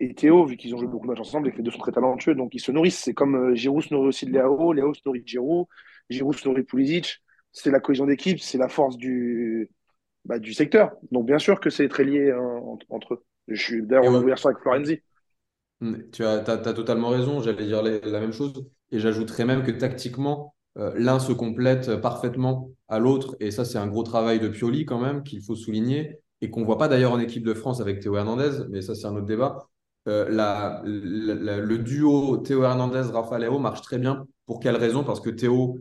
Speaker 2: et Théo, vu qu'ils ont joué beaucoup de matchs ensemble et que les deux sont très talentueux, donc ils se nourrissent. C'est comme euh, Giroud se nourrit aussi de Léao, Léao se nourrit de Giroud, Giroud se nourrit de Pulisic. C'est la cohésion d'équipe, c'est la force du, bah, du secteur. Donc bien sûr que c'est très lié hein, entre, entre eux. Je suis d'ailleurs on vu hier soir avec Florenzi.
Speaker 3: Mm, Tu as, t'as totalement raison, j'allais dire la, la même chose. Et j'ajouterais même que tactiquement, euh, l'un se complète parfaitement à l'autre. Et ça, c'est un gros travail de Pioli quand même, qu'il faut souligner, et qu'on ne voit pas d'ailleurs en équipe de France avec Théo Hernandez, mais ça, c'est un autre débat. Euh, la- la- la- le duo Théo Hernandez-Rafa Leao marche très bien. Pour quelle raison? Parce que Théo,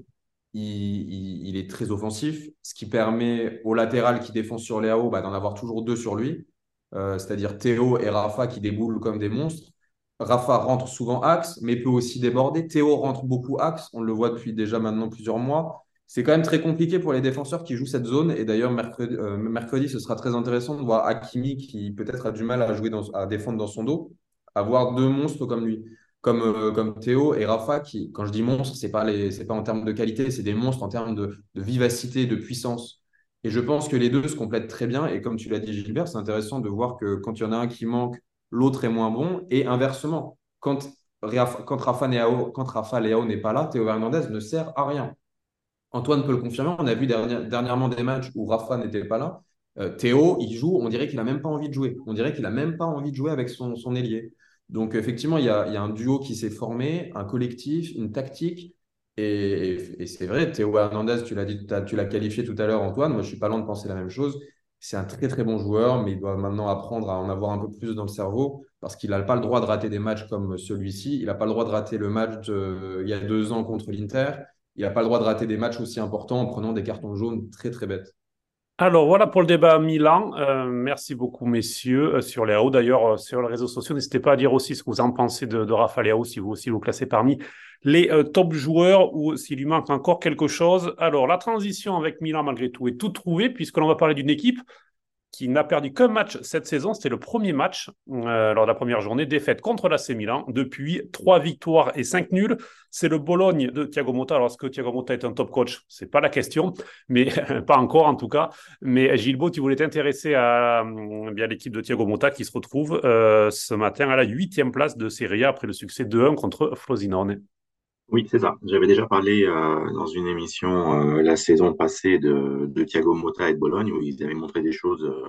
Speaker 3: il, il- il est très offensif, ce qui permet au latéral qui défend sur Leao bah, d'en avoir toujours deux sur lui, Euh, c'est-à-dire Théo et Rafa qui déboulent comme des monstres. Rafa rentre souvent axe, mais peut aussi déborder. Théo rentre beaucoup axe, on le voit depuis déjà maintenant plusieurs mois. C'est quand même très compliqué pour les défenseurs qui jouent cette zone. Et d'ailleurs, mercredi, euh, mercredi, ce sera très intéressant de voir Hakimi qui peut-être a du mal à jouer à défendre dans son dos, avoir deux monstres comme lui, comme, euh, comme Théo et Rafa, qui, quand je dis monstres, les, c'est pas en termes de qualité, c'est des monstres en termes de vivacité, de puissance. Et je pense que les deux se complètent très bien. Et comme tu l'as dit, Gilbert, c'est intéressant de voir que quand il y en a un qui manque, l'autre est moins bon. Et inversement, quand, Rafa- quand Rafa n'est pas là, Théo Hernandez ne sert à rien. Antoine peut le confirmer. On a vu dernière- dernièrement des matchs où Rafa n'était pas là. Euh, Théo, il joue, on dirait qu'il n'a même pas envie de jouer. On dirait qu'il n'a même pas envie de jouer avec son, ailier. Donc, effectivement, il y a un duo qui s'est formé, un collectif, une tactique. Et, c'est vrai, Théo Hernandez, tu l'as dit, tu l'as qualifié tout à l'heure, Antoine. Moi, je suis pas loin de penser la même chose. C'est un très très bon joueur, mais il doit maintenant apprendre à en avoir un peu plus dans le cerveau parce qu'il n'a pas le droit de rater des matchs comme celui-ci. Il n'a pas le droit de rater le match il y a deux ans contre l'Inter. Il n'a pas le droit de rater des matchs aussi importants en prenant des cartons jaunes très très bêtes.
Speaker 1: Alors voilà pour le débat à Milan. Euh, merci beaucoup messieurs euh, sur Léao. D'ailleurs euh, sur les réseaux sociaux, n'hésitez pas à dire aussi ce que vous en pensez de, de Rafa Léao, si vous aussi vous classez parmi les euh, top joueurs ou s'il lui manque encore quelque chose. Alors la transition avec Milan malgré tout est toute trouvée puisque l'on va parler d'une équipe qui n'a perdu qu'un match cette saison. C'était le premier match euh, lors de la première journée, défaite contre l'AC Milan. Depuis, trois victoires et cinq nuls. C'est le Bologne de Thiago Motta. Alors, est-ce que Thiago Motta est un top coach? C'est pas la question, mais pas encore en tout cas. Mais Gilbo, tu voulais t'intéresser à euh, l'équipe de Thiago Motta qui se retrouve euh, ce matin à la huitième place de Serie A après le succès 2-1 contre Frosinone.
Speaker 6: Oui, c'est ça. J'avais déjà parlé euh, dans une émission euh, la saison passée de, de Thiago Motta et de Bologne où ils avaient montré des choses euh,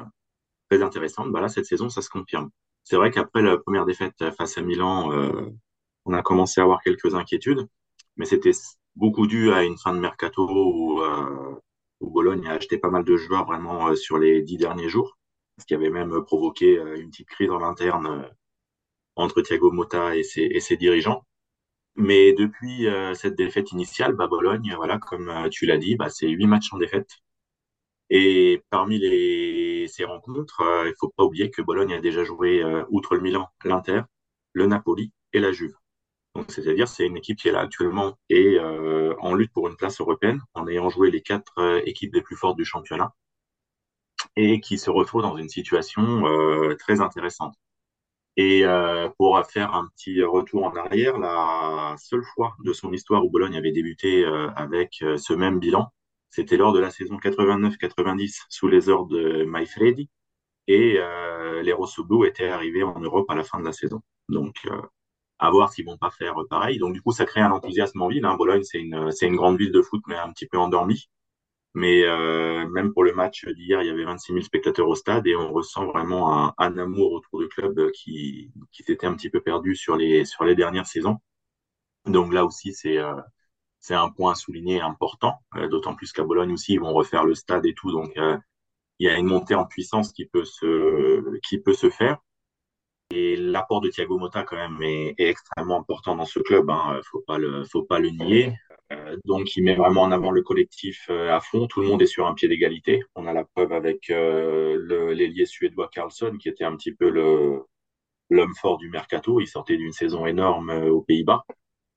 Speaker 6: très intéressantes. Bah là, cette saison, ça se confirme. C'est vrai qu'après la première défaite face à Milan, euh, on a commencé à avoir quelques inquiétudes, mais c'était beaucoup dû à une fin de mercato où, euh, où Bologne a acheté pas mal de joueurs vraiment euh, sur les dix derniers jours, ce qui avait même provoqué une petite crise en interne entre Thiago Motta et ses, et ses dirigeants. Mais depuis euh, cette défaite initiale, bah, Bologne, voilà, comme euh, tu l'as dit, bah, c'est huit matchs en défaite. Et parmi les, ces rencontres, euh, il faut pas oublier que Bologne a déjà joué, euh, outre le Milan, l'Inter, le Napoli et la Juve. Donc, c'est-à-dire, c'est une équipe qui est là actuellement et euh, en lutte pour une place européenne, en ayant joué les quatre équipes les plus fortes du championnat et qui se retrouve dans une situation très intéressante. Et euh, pour faire un petit retour en arrière, la seule fois de son histoire où Bologne avait débuté euh, avec euh, ce même bilan, c'était lors de la saison 89-90 sous les ordres de Maifredi. Et euh, les Rossoblu étaient arrivés en Europe à la fin de la saison. Donc, euh, à voir s'ils vont pas faire pareil. Donc, du coup, ça crée un enthousiasme en ville. Hein. Bologne, c'est une, c'est une grande ville de foot, mais un petit peu endormie. Mais euh, même pour le match d'hier, il y avait 26 000 spectateurs au stade et on ressent vraiment un, un amour autour du club qui, qui s'était un petit peu perdu sur les, sur les dernières saisons. Donc là aussi, c'est euh, c'est un point à souligner important, euh, d'autant plus qu'à Bologne aussi, ils vont refaire le stade et tout. Donc euh, il y a une montée en puissance qui peut se, qui peut se faire. Et l'apport de Thiago Motta quand même est, est extrêmement important dans ce club. Hein. Faut pas le, faut pas le nier. Euh, donc il met vraiment en avant le collectif euh, à fond. Tout le monde est sur un pied d'égalité. On a la preuve avec euh, l'ailier suédois Carlson qui était un petit peu l'homme fort du mercato. Il sortait d'une saison énorme aux Pays-Bas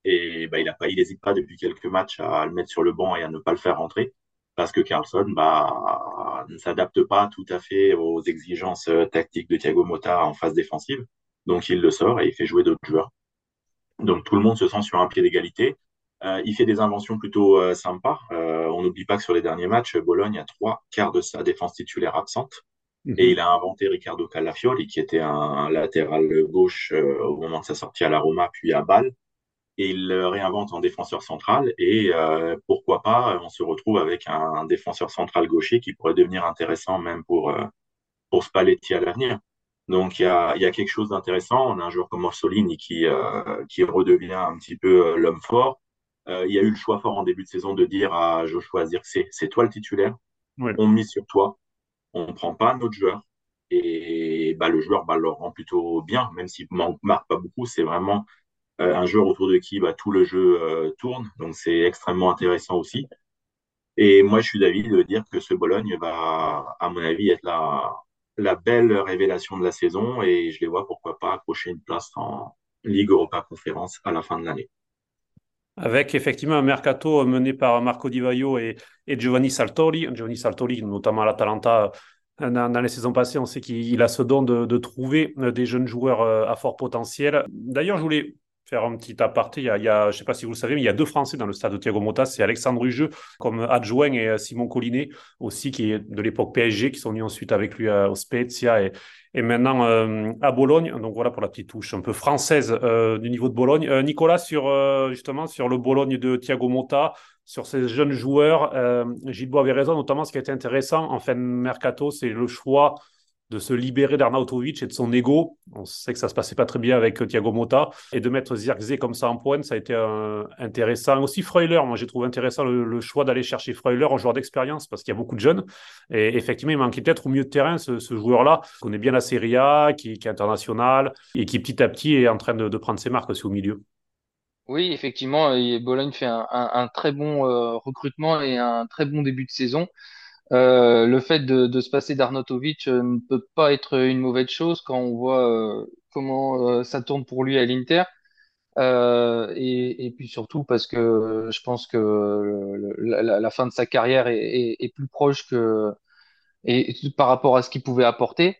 Speaker 6: et bah, il n'hésite pas depuis quelques matchs à le mettre sur le banc et à ne pas le faire rentrer parce que Carlson bah, ne s'adapte pas tout à fait aux exigences tactiques de Thiago Motta en phase défensive. Donc il le sort et il fait jouer d'autres joueurs. Donc tout le monde se sent sur un pied d'égalité. Euh, il fait des inventions plutôt euh, sympas. Euh, on n'oublie pas que sur les derniers matchs, Bologne a trois quarts de sa défense titulaire absente. Et il a inventé Riccardo Calafiori, qui était un latéral gauche euh, au moment de sa sortie à la Roma, puis à Bâle. Et il le réinvente en défenseur central. Et euh, pourquoi pas, on se retrouve avec un, un défenseur central gaucher qui pourrait devenir intéressant même pour, euh, pour Spalletti à l'avenir. Donc il y a, il y a quelque chose d'intéressant. On a un joueur comme Orsolini qui, euh, qui redevient un petit peu l'homme fort. Euh, il y a eu le choix fort en début de saison de dire à Joshua Zirkzee, c'est toi le titulaire,
Speaker 1: Ouais.
Speaker 6: on mise sur toi, on ne prend pas un autre joueur. Et bah, le joueur bah, le rend plutôt bien, même s'il ne marque pas beaucoup. C'est vraiment euh, un joueur autour de qui bah, tout le jeu euh, tourne. Donc c'est extrêmement intéressant aussi. Et moi, je suis d'avis de dire que ce Bologne va, à mon avis, être la, la belle révélation de la saison. Et je les vois, pourquoi pas, accrocher une place en Ligue Europa Conférence à la fin de l'année.
Speaker 1: Avec effectivement un mercato mené par Marco Di Vaio et, Giovanni Saltori. Giovanni Saltori, notamment à l'Atalanta, euh, dans, dans les saisons passées, on sait qu'il a ce don de, trouver euh, des jeunes joueurs euh, à fort potentiel. D'ailleurs, je voulais faire un petit aparté. Il y a, je ne sais pas si vous le savez, mais il y a deux Français dans le stade de Thiago Motta. C'est Alexandre Hugeux comme adjoint et euh, Simon Collinet aussi, qui est de l'époque PSG, qui sont venus ensuite avec lui euh, au Spezia et, et maintenant euh, à Bologne. Donc voilà pour la petite touche un peu française euh, du niveau de Bologne. Euh, Nicolas, sur justement sur le Bologne de Thiago Motta, sur ces jeunes joueurs, Gilles avait raison, notamment ce qui a été intéressant en fin de mercato, c'est le choix de se libérer d'Arnautovic et de son ego. On sait que ça se passait pas très bien avec Thiago Motta et de mettre Zirkzee comme ça en pointe, ça a été euh, intéressant. Aussi Freuler, moi j'ai trouvé intéressant le, choix d'aller chercher Freuler, un joueur d'expérience parce qu'il y a beaucoup de jeunes et effectivement il manquait peut-être au milieu de terrain ce, joueur-là qui connaît bien la Serie A, qui, qui est international et qui petit à petit est en train de, prendre ses marques aussi au milieu.
Speaker 4: Oui, effectivement, Bologne fait un très bon euh, recrutement et un très bon début de saison. Euh, le fait de, de se passer d'Arnautovic euh, ne peut pas être une mauvaise chose quand on voit euh, comment ça tourne pour lui à l'Inter. Euh, et, et puis surtout parce que je pense que la, la fin de sa carrière est, est- est plus proche que, et, et par rapport à ce qu'il pouvait apporter.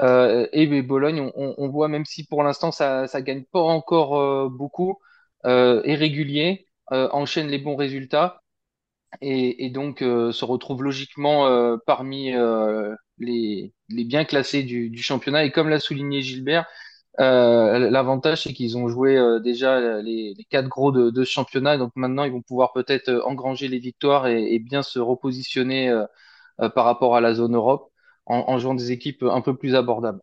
Speaker 4: Euh, et Bologne, on, on- voit même si pour l'instant ça ça gagne pas encore euh, beaucoup, est régulier, enchaîne les bons résultats et, donc euh, se retrouve logiquement euh, parmi euh, les, bien classés du, championnat. Et comme l'a souligné Gilbert, l'avantage c'est qu'ils ont joué déjà les, quatre gros de, ce championnat, donc maintenant ils vont pouvoir peut-être engranger les victoires et, bien se repositionner par rapport à la zone Europe en, jouant des équipes un peu plus abordables.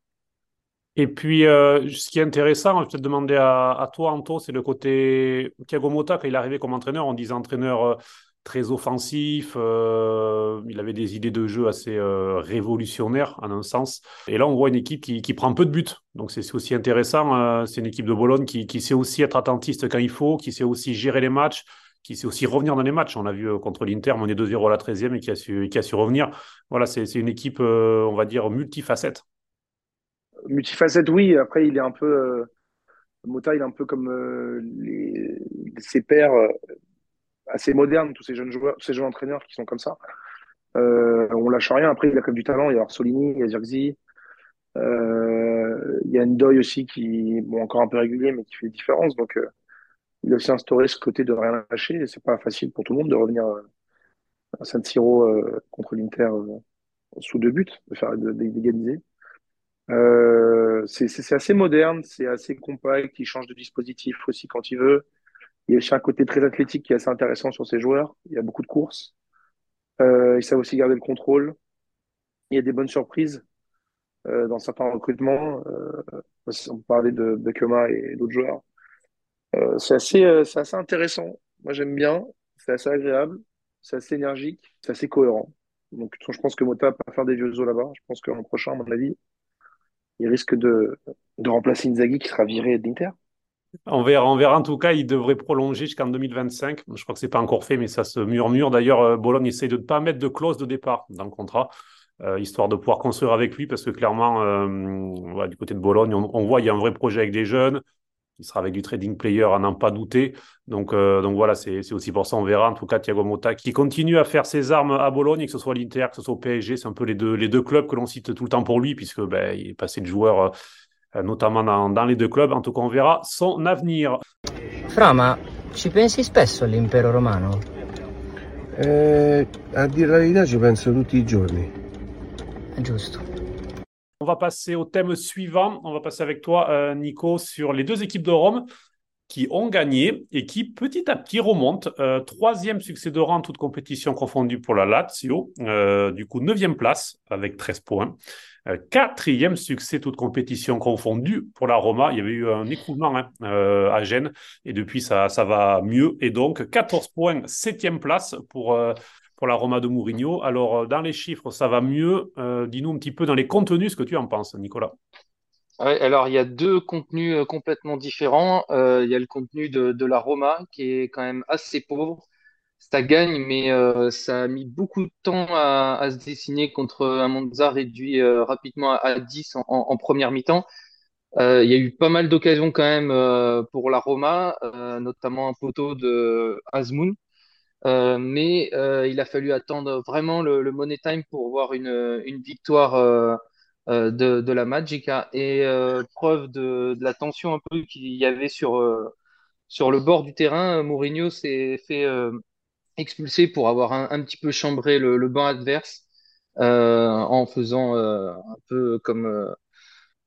Speaker 1: Et puis, ce qui est intéressant, je vais te demander à, toi, Anto, c'est le côté Thiago Motta, quand il est arrivé comme entraîneur, on disait entraîneur très offensif, euh, il avait des idées de jeu assez euh, révolutionnaires, en un sens. Et là, on voit une équipe qui, qui prend peu de buts. Donc, c'est aussi intéressant. euh, c'est une équipe de Bologne qui, qui sait aussi être attentiste quand il faut, qui sait aussi gérer les matchs, qui sait aussi revenir dans les matchs. On l'a vu contre l'Inter, on est 2-0 à la 13e et qui a su, qui a su revenir. Voilà, c'est une équipe, on va dire, multifacette.
Speaker 2: Multifacette, oui. Après, il est un peu, Mota, il est un peu comme ses pairs assez modernes, tous ces jeunes joueurs, tous ces jeunes entraîneurs qui sont comme ça. Euh, on lâche rien. Après, il a comme du talent. Il y a Orsolini, il y a Zirkzee, euh, il y a Ndoye aussi qui, bon, encore un peu régulier, mais qui fait différence. Donc, euh, il a aussi instauré ce côté de rien lâcher. C'est pas facile pour tout le monde de revenir euh, à San Siro euh, contre l'Inter euh, sous deux buts, de faire d'égaliser. C'est assez moderne, c'est assez compact, il change de dispositif aussi quand il veut. Il y a aussi un côté très athlétique qui est assez intéressant sur ces joueurs. Il y a beaucoup de courses. Euh, ils savent aussi garder le contrôle. Il y a des bonnes surprises euh, dans certains recrutements. Euh, on parlait de Bekema et d'autres joueurs. Euh, c'est assez, euh, c'est assez intéressant. Moi, j'aime bien. C'est assez agréable. C'est assez énergique. C'est assez cohérent. Donc, je pense que Mota va faire des vieux os là-bas. Je pense que l'an prochain, à mon avis, il risque de, de remplacer Inzaghi qui sera viré d'Inter.
Speaker 1: On verra. En tout cas, il devrait prolonger jusqu'en 2025. Je crois que c'est pas encore fait, mais ça se murmure. D'ailleurs, euh, Bologne essaie de ne pas mettre de clause de départ dans le contrat, euh, histoire de pouvoir construire avec lui, parce que clairement, euh, du côté de Bologne, on, voit il y a un vrai projet avec des jeunes. Il sera avec du trading player, à n'en pas douter. Donc, donc voilà, c'est aussi pour ça, on verra. En tout cas, Thiago Motta qui continue à faire ses armes à Bologne, que ce soit l'Inter, que ce soit au PSG, c'est un peu les deux, clubs que l'on cite tout le temps pour lui, puisque ben, il est passé de joueur, notamment dans, dans les deux clubs. En tout cas, on verra son avenir.
Speaker 8: Fra, ma ci pensi spesso all'impero romano?
Speaker 9: Eh, a dire la verità ci penso tutti i giorni.
Speaker 8: È giusto.
Speaker 1: On va passer au thème suivant. On va passer avec toi, euh, Nico, sur les deux équipes de Rome qui ont gagné et qui petit à petit remontent. Euh, troisième succès de rang, toute compétition confondue pour la Lazio. Euh, du coup, neuvième place avec 13 points. Euh, quatrième succès, toute compétition confondue pour la Roma. Il y avait eu un écroulement hein, euh, à Gênes et depuis, ça, va mieux. Et donc, 14 points, septième place pour, euh, pour la Roma de Mourinho. Alors, dans les chiffres, ça va mieux. Dis-nous un petit peu dans les contenus ce que tu en penses, Nicolas.
Speaker 4: Alors il y a deux contenus complètement différents. Il y a le contenu de la Roma qui est quand même assez pauvre. Ça gagne, mais euh, ça a mis beaucoup de temps à, se dessiner contre un Monza réduit euh, rapidement à, à 10 en, première mi-temps. Euh, il y a eu pas mal d'occasions quand même pour la Roma, notamment un poteau de Azmoun. Mais il a fallu attendre vraiment le, Money Time pour voir une, victoire de, la Magica et preuve de, de la tension un peu qu'il y avait sur, sur le bord du terrain. Mourinho s'est fait expulser pour avoir un, un petit peu chambré le, le banc adverse euh, en faisant euh, un peu comme, euh,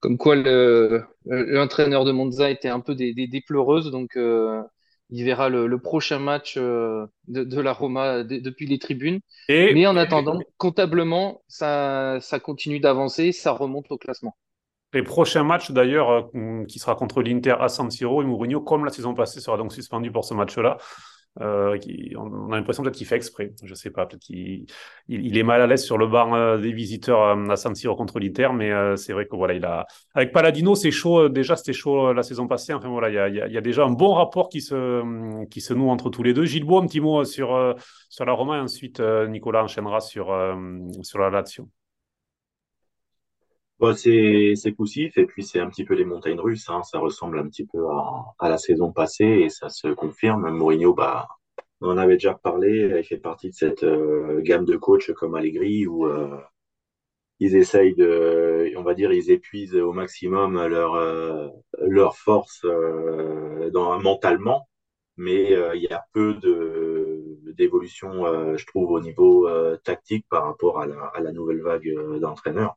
Speaker 4: comme quoi le, l'entraîneur de Monza était un peu des, des, des pleureuses. Donc il verra le, le prochain match de, de la Roma de- depuis les tribunes.
Speaker 1: Et
Speaker 4: Mais en attendant, comptablement, ça, ça continue d'avancer, ça remonte au classement.
Speaker 1: les prochains matchs, d'ailleurs, qui sera contre l'Inter à San Siro et Mourinho, comme la saison passée, sera donc suspendu pour ce match-là. Euh, on a l'impression peut-être qu'il fait exprès. Je sais pas, peut-être qu'il il, il est mal à l'aise sur le banc euh, des visiteurs euh, à San Siro contre l'Inter, mais c'est vrai que voilà, il a avec Paladino, c'est chaud. déjà, c'était chaud la saison passée. Enfin voilà, il y a, déjà un bon rapport qui se se noue entre tous les deux. Gilles un petit mot sur sur la Roma et ensuite Nicolas enchaînera sur sur la Lazio.
Speaker 6: Bah, c'est poussif et puis c'est un petit peu les montagnes russes. Hein. Ça ressemble un petit peu à, la saison passée et ça se confirme. Mourinho, bah, on en avait déjà parlé. Il fait partie de cette euh, gamme de coachs comme Allegri où euh, ils essayent de, on va dire, ils épuisent au maximum leur euh, leur force euh, dans, mentalement, mais euh, il y a peu de d'évolution, euh, je trouve, au niveau tactique par rapport à la, nouvelle vague d'entraîneurs.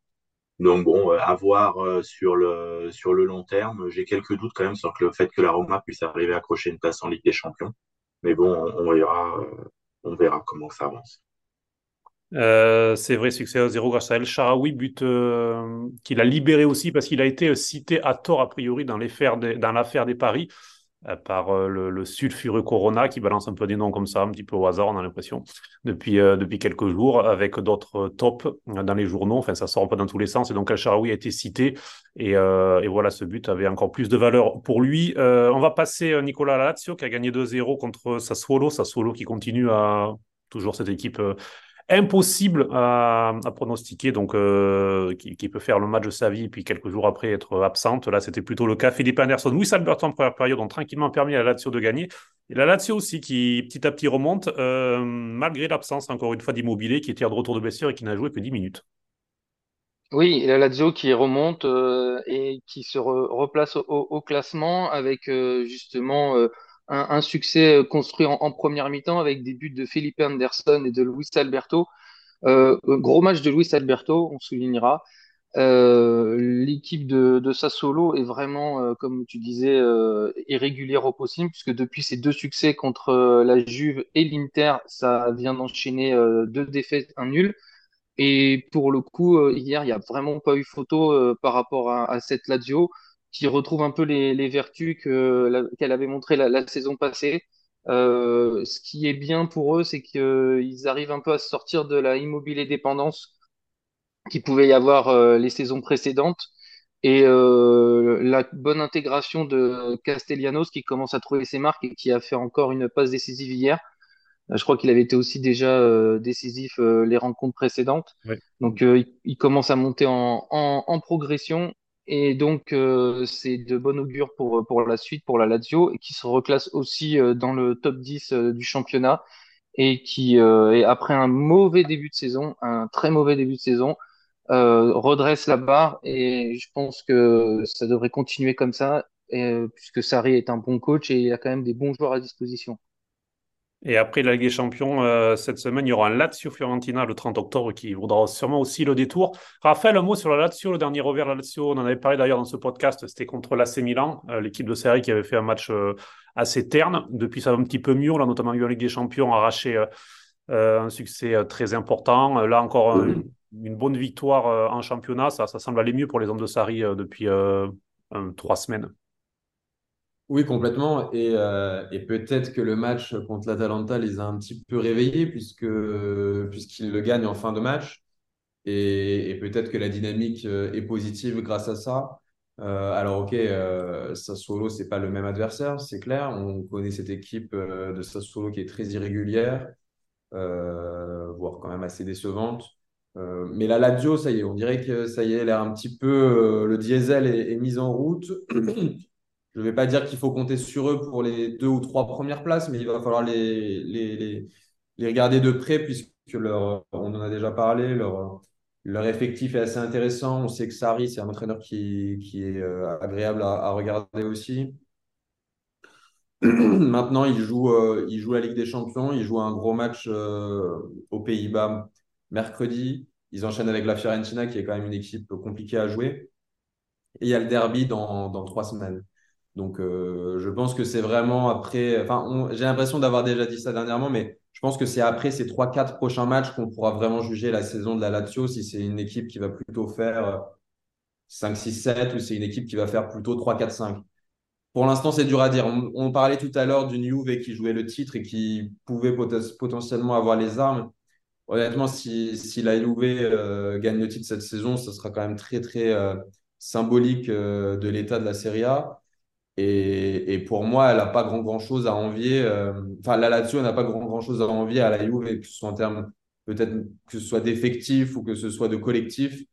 Speaker 6: Donc bon, euh, à voir euh, sur le sur le long terme. J'ai quelques doutes quand même sur le fait que la Roma puisse arriver à accrocher une place en Ligue des Champions. Mais bon, on, verra, euh, on verra comment ça avance.
Speaker 1: C'est vrai, succès à 0 grâce à El Sharawi, but qu'il a libéré aussi parce qu'il a été cité à tort a priori dans l'affaire des, paris par euh, le, sulfureux Corona qui balance un peu des noms comme ça, un petit peu au hasard, on a l'impression, depuis, euh, quelques jours, avec d'autres tops dans les journaux. Enfin, ça sort un dans tous les sens. Et donc, El Sharawi a été cité. Et, euh, voilà, ce but avait encore plus de valeur pour lui. Euh, on va passer Nicolas Lazio qui a gagné 2-0 contre Sassuolo. Sassuolo qui continue à toujours cette équipe euh, impossible à, pronostiquer, donc euh, qui, peut faire le match de sa vie, puis quelques jours après être absente. Là, c'était plutôt le cas. Philippe Anderson, Luis Alberto en première période ont tranquillement permis à la Lazio de gagner. Et la Lazio aussi, qui petit à petit remonte, euh, malgré l'absence, encore une fois, d'Immobilier, qui était de retour de blessure et qui n'a joué que 10 minutes.
Speaker 4: Oui, la Lazio qui remonte euh, et qui se re- replace au, classement avec justement un, succès euh, construit en, première mi-temps avec des buts de Felipe Anderson et de Luis Alberto. Euh, gros match de Luis Alberto, on soulignera. Euh, l'équipe de, de Sassuolo est vraiment, comme tu disais, irrégulière au possible, puisque depuis ses deux succès contre la Juve et l'Inter, ça vient d'enchaîner deux défaites, un nul. Et pour le coup, hier, il n'y a vraiment pas eu photo par rapport à, à cette Lazio qui retrouve un peu les, les vertus qu'elle avait montrées la, la saison passée. Euh, ce qui est bien pour eux, c'est qu'ils arrivent un peu à se sortir de la immobilier dépendance qu'il pouvait y avoir euh, les saisons précédentes. Et euh, la bonne intégration de Castellanos qui commence à trouver ses marques et qui a fait encore une passe décisive hier. Je crois qu'il avait été aussi déjà décisif les rencontres précédentes.
Speaker 1: Ouais.
Speaker 4: Donc il, il commence à monter en, en, en progression et donc euh, c'est de bon augure pour, pour la suite, pour la Lazio, et qui se reclasse aussi euh, dans le top 10 euh, du championnat et qui, euh, et après un mauvais début de saison, un très mauvais début de saison, euh, redresse la barre et je pense que ça devrait continuer comme ça, puisque Sarri est un bon coach et il a quand même des bons joueurs à disposition.
Speaker 1: Et après la Ligue des Champions, euh, cette semaine, il y aura un Lazio-Fiorentina le 30 octobre qui vaudra sûrement aussi le détour. Raphaël, un mot sur la Lazio, le dernier revers de la Lazio, on en avait parlé d'ailleurs dans ce podcast, c'était contre l'AC Milan, euh, l'équipe de Sarri qui avait fait un match euh, assez terne. Depuis, ça va un petit peu mieux, on a notamment eu en Ligue des Champions arraché euh, un succès très important. Là encore, un- une bonne victoire en championnat, ça, ça semble aller mieux pour les hommes de Sarri depuis trois semaines.
Speaker 3: Oui, complètement. Et, euh, et peut-être que le match contre l'Atalanta les a un petit peu réveillés puisque, puisqu'ils le gagnent en fin de match. Et, peut-être que la dynamique euh, est positive grâce à ça. Euh, alors, ok, euh, Sassuolo, c'est pas le même adversaire, c'est clair. On connaît cette équipe de Sassuolo qui est très irrégulière, voire quand même assez décevante. Mais la Lazio, ça y est, on dirait que ça y est, est un petit peu, le diesel est, est mis en route. Je ne vais pas dire qu'il faut compter sur eux pour les deux ou trois premières places, mais il va falloir les, les, les, regarder de près puisque leur, on en a déjà parlé, leur, leur effectif est assez intéressant. On sait que Sarri, c'est un entraîneur qui, qui est euh, agréable à, regarder aussi. Maintenant, euh, il joue la Ligue des Champions, il joue un gros match euh, aux Pays-Bas mercredi. Ils enchaînent avec la Fiorentina, qui est quand même une équipe compliquée à jouer. Et il y a le derby dans, dans trois semaines. Donc, euh, je pense que c'est vraiment après. Enfin, j'ai l'impression d'avoir déjà dit ça dernièrement, mais je pense que c'est après ces trois, quatre prochains matchs qu'on pourra vraiment juger la saison de la Lazio, si c'est une équipe qui va plutôt faire euh, 5, 6, 7 ou c'est une équipe qui va faire plutôt 3, 4, 5. Pour l'instant, c'est dur à dire. On, parlait tout à l'heure d'une Juve qui jouait le titre et qui pouvait poten- potentiellement avoir les armes. Honnêtement, si, si la Juve euh, gagne le titre cette saison, ce sera quand même très, très euh, symbolique euh, de l'état de la Serie A. Et, pour moi, elle n'a pas grand, grand chose à envier. euh, Enfin, la Lazio n'a pas grand, grand chose à envier à la Juve, que ce soit en termes peut-être que ce soit d'effectifs ou que ce soit de collectif.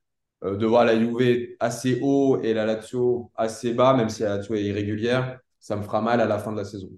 Speaker 3: Euh, de voir la Juve assez haut et la Lazio assez bas, même si la Lazio est irrégulière, ça me fera mal à la fin de la saison.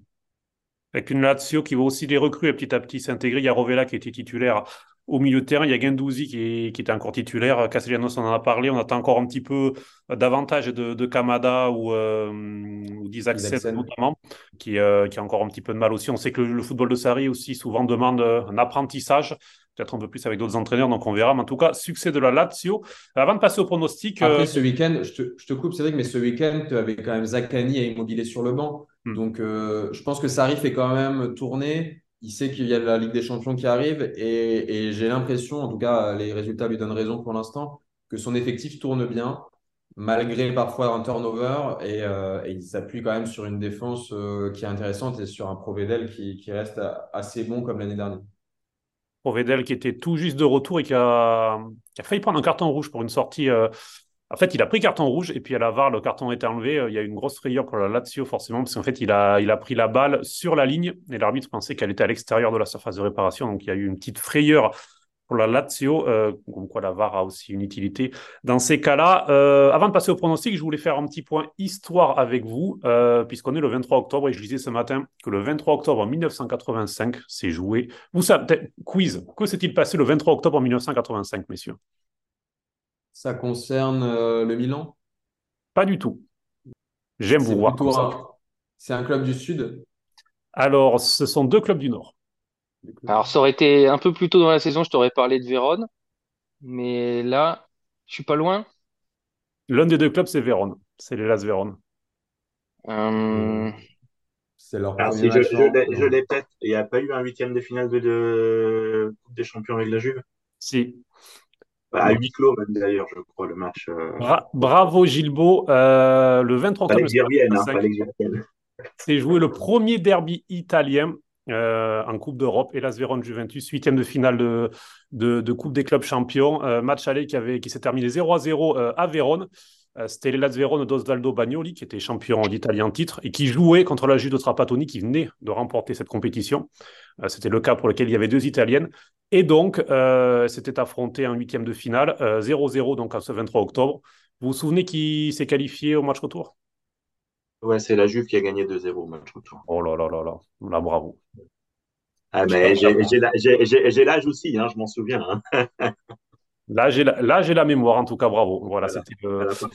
Speaker 1: Avec une Lazio qui va aussi les recrues et petit à petit s'intégrer. Il y a Rovella qui était titulaire Au milieu de terrain, il y a Gendouzi qui, était encore titulaire. Castellanos, on en a parlé. On attend encore un petit peu davantage de, de Kamada ou, euh, ou notamment, qui, euh, qui a encore un petit peu de mal aussi. On sait que le, le football de Sarri aussi souvent demande un apprentissage peut-être un peu plus avec d'autres entraîneurs, donc on verra. Mais en tout cas, succès de la Lazio. Avant de passer au pronostic.
Speaker 3: Après,
Speaker 1: euh,
Speaker 3: ce week-end, je te, je te coupe, Cédric, mais ce week-end, tu avais quand même Zakani et Immobilier sur le banc.
Speaker 1: Hmm.
Speaker 3: Donc, euh, je pense que Sarri fait quand même tourner. Il sait qu'il y a la Ligue des Champions qui arrive et, j'ai l'impression, en tout cas, les résultats lui donnent raison pour l'instant, que son effectif tourne bien, malgré parfois un turnover et, euh, il s'appuie quand même sur une défense euh, qui est intéressante et sur un Provedel qui, reste assez bon comme l'année dernière.
Speaker 1: Provedel qui était tout juste de retour et qui a, qui a failli prendre un carton rouge pour une sortie. euh, En fait, il a pris carton rouge et puis à la VAR, le carton a été enlevé. Euh, Il y a eu une grosse frayeur pour la Lazio, forcément, parce qu'en fait, il a, pris la balle sur la ligne et l'arbitre pensait qu'elle était à l'extérieur de la surface de réparation. Donc, il y a eu une petite frayeur pour la Lazio, euh, comme quoi la VAR a aussi une utilité dans ces cas-là. Euh, avant de passer au pronostic, je voulais faire un petit point histoire avec vous, puisqu'on est le 23 octobre et je disais ce matin que le 23 octobre 1985 s'est joué. Vous savez, quiz, que s'est-il passé le 23 octobre 1985, messieurs?
Speaker 3: Ça concerne euh, le Milan?
Speaker 1: Pas du tout. J'aime vous
Speaker 3: C'est
Speaker 1: voir comme ça.
Speaker 3: c'est un club du Sud?
Speaker 1: Alors, ce sont deux clubs du Nord.
Speaker 4: Alors, ça aurait été un peu plus tôt dans la saison, je t'aurais parlé de Vérone, mais là, je suis pas loin.
Speaker 1: L'un des deux clubs, c'est Vérone. C'est l'Hellas Vérone.
Speaker 4: Euh,
Speaker 3: C'est leur
Speaker 6: Ah, si, je, je l'ai je l'ai peut-être. Il n'y a pas eu un huitième de finale de, de Coupe des Champions avec la Juve?
Speaker 1: Si.
Speaker 6: À huis clos, même d'ailleurs, je crois, le match. Euh...
Speaker 1: Bra- bravo Gilbo. Euh, le 23
Speaker 6: Fallait
Speaker 1: octobre
Speaker 6: hein,
Speaker 1: 1985,
Speaker 6: fallait que j'y revienne.
Speaker 1: s'est joué le premier derby italien euh, en Coupe d'Europe. Hellas Vérone Juventus, huitième de finale de, de, de Coupe des clubs champions. Euh, match aller qui, avait, qui s'est terminé 0 à 0 euh, à Vérone. Euh, C'était l'Hellas Vérone d'Osvaldo Bagnoli, qui était champion d'Italie en titre et qui jouait contre la Juve de Trapattoni, qui venait de remporter cette compétition. Euh, C'était le cas pour lequel il y avait deux Italiennes. Et donc, euh, c'était affronté en huitième de finale, euh, 0-0 donc à ce 23 octobre. Vous vous souvenez qui s'est qualifié au match retour?
Speaker 6: Ouais, c'est la Juve qui a gagné 2-0 au match retour.
Speaker 1: Oh là là là là, là bravo.
Speaker 6: Ah, mais j'ai l'âge aussi, hein, je m'en souviens. hein.
Speaker 1: Là, j'ai la, là, j'ai la mémoire, en tout cas, bravo. Voilà, c'était le-
Speaker 6: ça.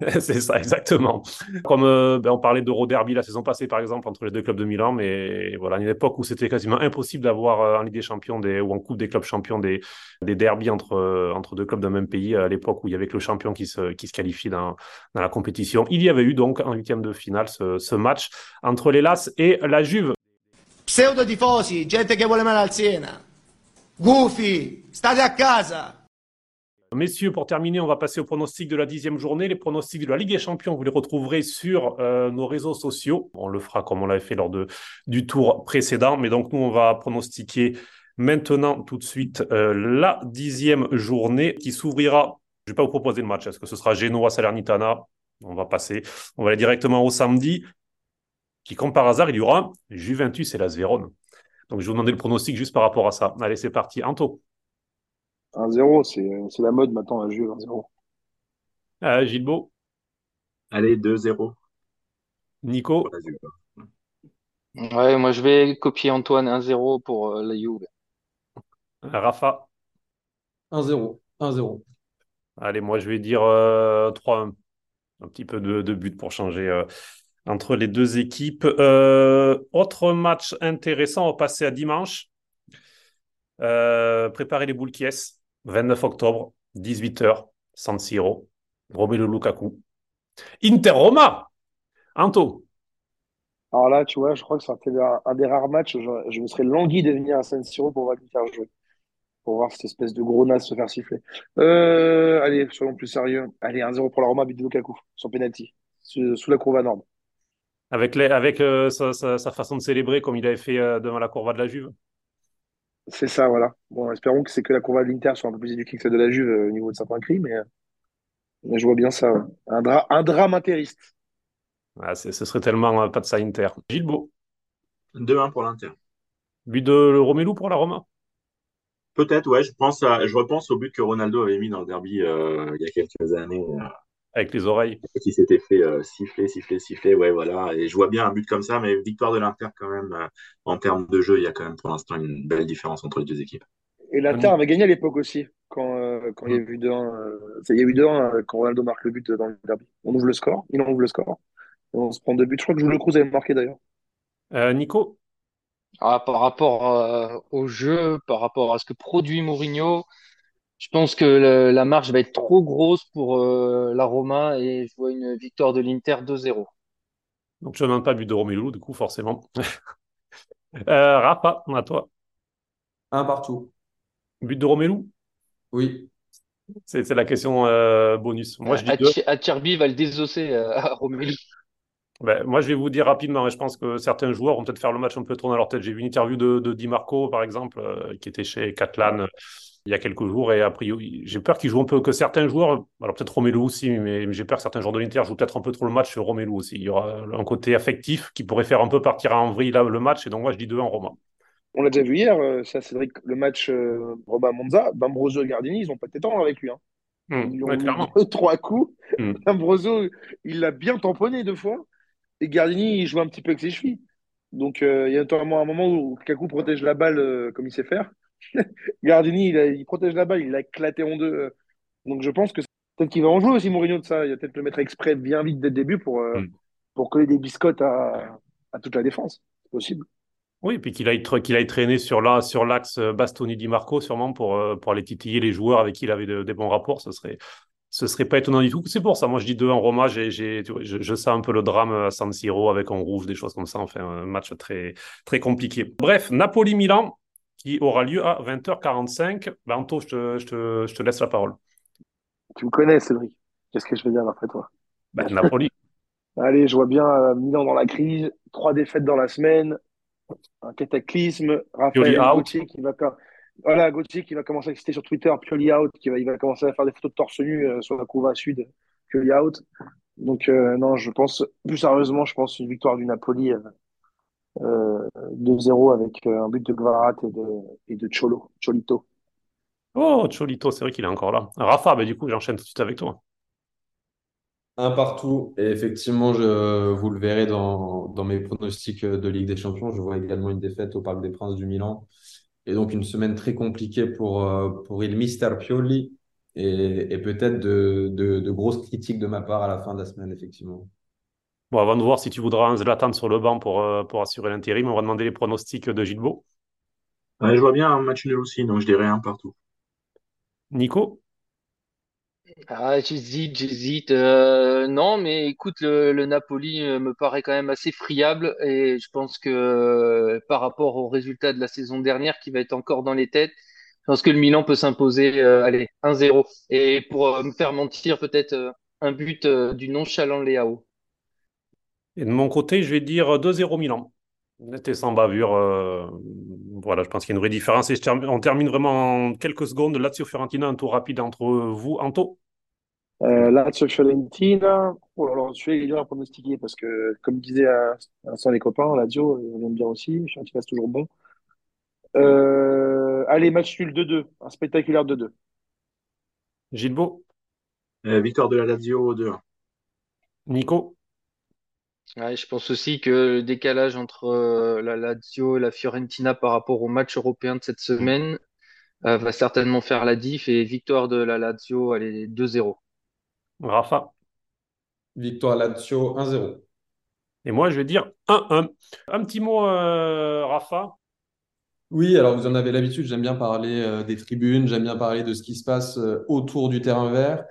Speaker 1: c'est ça, exactement. Comme euh, ben, on parlait d'Euro-Derby la saison passée, par exemple, entre les deux clubs de Milan, mais voilà, une époque où c'était quasiment impossible d'avoir euh, en Ligue des Champions des, ou en Coupe des clubs champions des, des derbies entre, euh, entre deux clubs d'un même pays, à l'époque où il y avait que le champion qui se, qui se qualifie dans, dans la compétition. Il y avait eu donc en huitième de finale ce, ce match entre l'Hellas et la Juve.
Speaker 10: Pseudo tifosi, gente che vuole male al Siena. Gufi, state a casa.
Speaker 1: Messieurs, pour terminer, on va passer au pronostic de la dixième journée. Les pronostics de la Ligue des Champions, vous les retrouverez sur euh, nos réseaux sociaux. On le fera comme on l'avait fait lors de, du tour précédent. Mais donc, nous, on va pronostiquer maintenant, tout de suite, euh, la dixième journée qui s'ouvrira. Je ne vais pas vous proposer le match. Est-ce que ce sera Genoa, Salernitana? On va passer. On va aller directement au samedi, qui, comme par hasard, il y aura Juventus et Las Vérone. Donc, je vais vous demander le pronostic juste par rapport à ça. Allez, c'est parti. Anto,
Speaker 2: 1-0, c'est c'est la mode maintenant, la Juve, 1-0.
Speaker 1: euh, Gilbo,
Speaker 6: Allez, 2-0
Speaker 1: Nico,
Speaker 4: ouais, moi, je vais copier Antoine 1-0 pour euh, la Juve.
Speaker 1: Rafa.
Speaker 3: 1-0. 1-0.
Speaker 1: Allez, moi je vais dire euh, 3-1. Un petit peu de, de but pour changer euh, entre les deux équipes. Euh, autre match intéressant, on passer à dimanche. Euh, préparez les boules qui est. 29 octobre, 18h, San Siro. Romelu Lukaku. Inter Roma. Anto.
Speaker 2: Alors là, tu vois, je crois que ça fait un, un des rares matchs je, me serais langui de venir à San Siro pour voir faire jouer. Pour voir cette espèce de gros naze se faire siffler. Euh, allez, soyons plus sérieux. Allez, 1-0 pour la Roma, but Lukaku, sur penalty, sous, sous la courbe à norme.
Speaker 1: Avec, les, avec euh, sa, sa- sa façon de célébrer comme il avait fait euh, devant la courva de la Juve.
Speaker 2: C'est ça, voilà. Bon, espérons que c'est que la courbe de l'Inter soit un peu plus éduquée que celle de la Juve euh, au niveau de certains cris, mais, mais je vois bien ça. ouais. Un, dra un drame interiste.
Speaker 1: Ah, ce serait tellement euh, pas de ça Inter. Gilbo.
Speaker 6: 2-1 pour l'Inter.
Speaker 1: But de Romelu pour la Roma?
Speaker 6: Peut-être, ouais, je pense à, je repense au but que Ronaldo avait mis dans le derby euh, il y a quelques années, euh,
Speaker 1: Avec les oreilles.
Speaker 6: qui s'était fait euh, siffler, siffler, siffler, ouais, voilà. Et je vois bien un but comme ça, mais victoire de l'Inter quand même, euh, en termes de jeu, il y a quand même pour l'instant une belle différence entre les deux équipes.
Speaker 2: Et l'Inter avait gagné à l'époque aussi, quand, euh, quand il y a eu 2-1. euh, il y a eu 2-1 euh, quand Ronaldo marque le but dans le derby. On ouvre le score, il en ouvre le score. Et on se prend deux buts. Je crois que Jules Cruz avait marqué d'ailleurs.
Speaker 1: Euh, Nico?
Speaker 4: Ah, par rapport euh, au jeu, par rapport à ce que produit Mourinho, je pense que le- la marge va être trop grosse pour euh, la Roma et je vois une victoire de l'Inter 2-0.
Speaker 1: Donc, je ne demande pas but de Romelu, du coup, forcément. Euh, Rafa, à toi.
Speaker 3: Un partout.
Speaker 1: But de Romelu?
Speaker 3: Oui.
Speaker 1: C'est la question euh, bonus. Moi, je dis deux.
Speaker 4: Acerbi Acerbi va le désosser euh, à Romelu.
Speaker 1: Ben, moi, je vais vous dire rapidement, et je pense que certains joueurs vont peut-être faire le match un peu trop dans leur tête. J'ai vu une interview de, de Di Marco, par exemple, euh, qui était chez Catalan euh, il y a quelques jours, et a priori, j'ai peur qu'ils jouent un peu, que certains joueurs, alors peut-être Romelu aussi, mais, mais j'ai peur que certains joueurs de l'Inter jouent peut-être un peu trop le match sur Romelu aussi. Il y aura un côté affectif qui pourrait faire un peu partir en vrille là, le match, et donc moi, je dis deux en Roma.
Speaker 2: On l'a déjà vu hier, euh, ça, Cédric, le match euh, Roma-Monza, D'Ambrosio et Gardini, ils n'ont pas été tendres avec lui. Hein.
Speaker 1: Hum,
Speaker 2: Ils ont
Speaker 1: ouais, clairement.
Speaker 2: deux, trois coups. D'Ambrosio, il l'a bien tamponné deux fois. Et Gardini, il joue un petit peu avec ses chevilles. Donc, euh, il y a notamment un moment où Kaku protège la balle euh, comme il sait faire. Gardini, il, a- il protège la balle, il l'a éclaté en deux. euh. Donc, je pense que peut-être qu'il va en jouer aussi, Mourinho, de ça. Il va peut-être le mettre exprès bien vite dès le début pour, euh,
Speaker 1: Hum.
Speaker 2: pour coller des biscottes à, à toute la défense. C'est possible.
Speaker 1: Oui, et puis qu'il aille, qu'il aille traîner sur la, sur l'axe euh, Bastoni-Di Marco, sûrement pour, pour aller titiller les joueurs avec qui il avait de- des bons rapports. Ce serait, ce serait pas étonnant du tout. C'est pour ça, moi je dis deux en Roma, j'ai, je, je sens un peu le drame à San Siro avec en rouge, des choses comme ça. Enfin, un match très, très compliqué. Bref, Napoli-Milan, qui aura lieu à 20h45. Ben, Anto, je te, je te, je te laisse la parole.
Speaker 2: Tu me connais, Cédric. Qu'est-ce que je vais dire après toi?
Speaker 1: Ben, Napoli.
Speaker 2: Allez, je vois bien euh, Milan dans la crise, trois défaites dans la semaine, un cataclysme, Raphaël qui va voilà, Gauthier qui va commencer à exciter sur Twitter, Pioli out, qui va, il va commencer à faire des photos de torse nu euh, sur la couva sud, Pioli out. Donc euh, non, je pense, plus sérieusement, je pense une victoire du Napoli euh, euh, 2-0 avec euh, un but de Gvarat et de, et de Cholo, Cholito.
Speaker 1: Oh, Cholito, c'est vrai qu'il est encore là. Rafa, ben, du coup, j'enchaîne tout de suite avec toi.
Speaker 3: Un partout. Et effectivement, je, vous le verrez dans, dans mes pronostics de Ligue des Champions. Je vois également une défaite au Parc des Princes du Milan. Et donc une semaine très compliquée pour, euh, pour il Mister Pioli. Et, et peut-être de, de, de grosses critiques de ma part à la fin de la semaine, effectivement.
Speaker 1: Bon, avant de voir si tu voudras un Zlatan sur le banc pour, euh, pour assurer l'intérim, on va demander les pronostics de Gilbo.
Speaker 6: Ouais, je vois bien un match nul aussi, donc je dirais un partout.
Speaker 1: Nico?
Speaker 4: Ah, j'hésite, j'hésite. Euh, non, mais écoute, le, Napoli euh, me paraît quand même assez friable et je pense que euh, par rapport au résultat de la saison dernière qui va être encore dans les têtes, je pense que le Milan peut s'imposer, allez, 1-0. Et pour me faire mentir, peut-être un but du nonchalant Léao.
Speaker 1: Et de mon côté, je vais dire 2-0 Milan. Et sans bavure. Voilà, je pense qu'il y a une vraie différence. Et je termine- on termine vraiment en quelques secondes. Lazio-Fiorentina, un tour rapide entre vous. Anto?
Speaker 2: Euh, Lazio Fiorentina, oh là là, je suis dur à pronostiquer parce que, comme disaient à, à les copains, Lazio, on aime bien aussi, Fiorentina c'est toujours bon. Euh, allez, match nul 2-2, un spectaculaire 2-2.
Speaker 1: Gilbo?
Speaker 6: Euh, victoire de la Lazio 2-1.
Speaker 1: Nico?
Speaker 4: Ouais, je pense aussi que le décalage entre euh, la Lazio et la Fiorentina par rapport au match européen de cette semaine euh, va certainement faire la diff et victoire de la Lazio, allez, 2-0.
Speaker 1: Rafa?
Speaker 3: Victoire Lazio 1-0.
Speaker 1: Et moi, je vais dire 1-1. Un petit mot, euh, Rafa.
Speaker 3: Oui, alors vous en avez l'habitude, j'aime bien parler euh, des tribunes, j'aime bien parler de ce qui se passe euh, autour du terrain vert.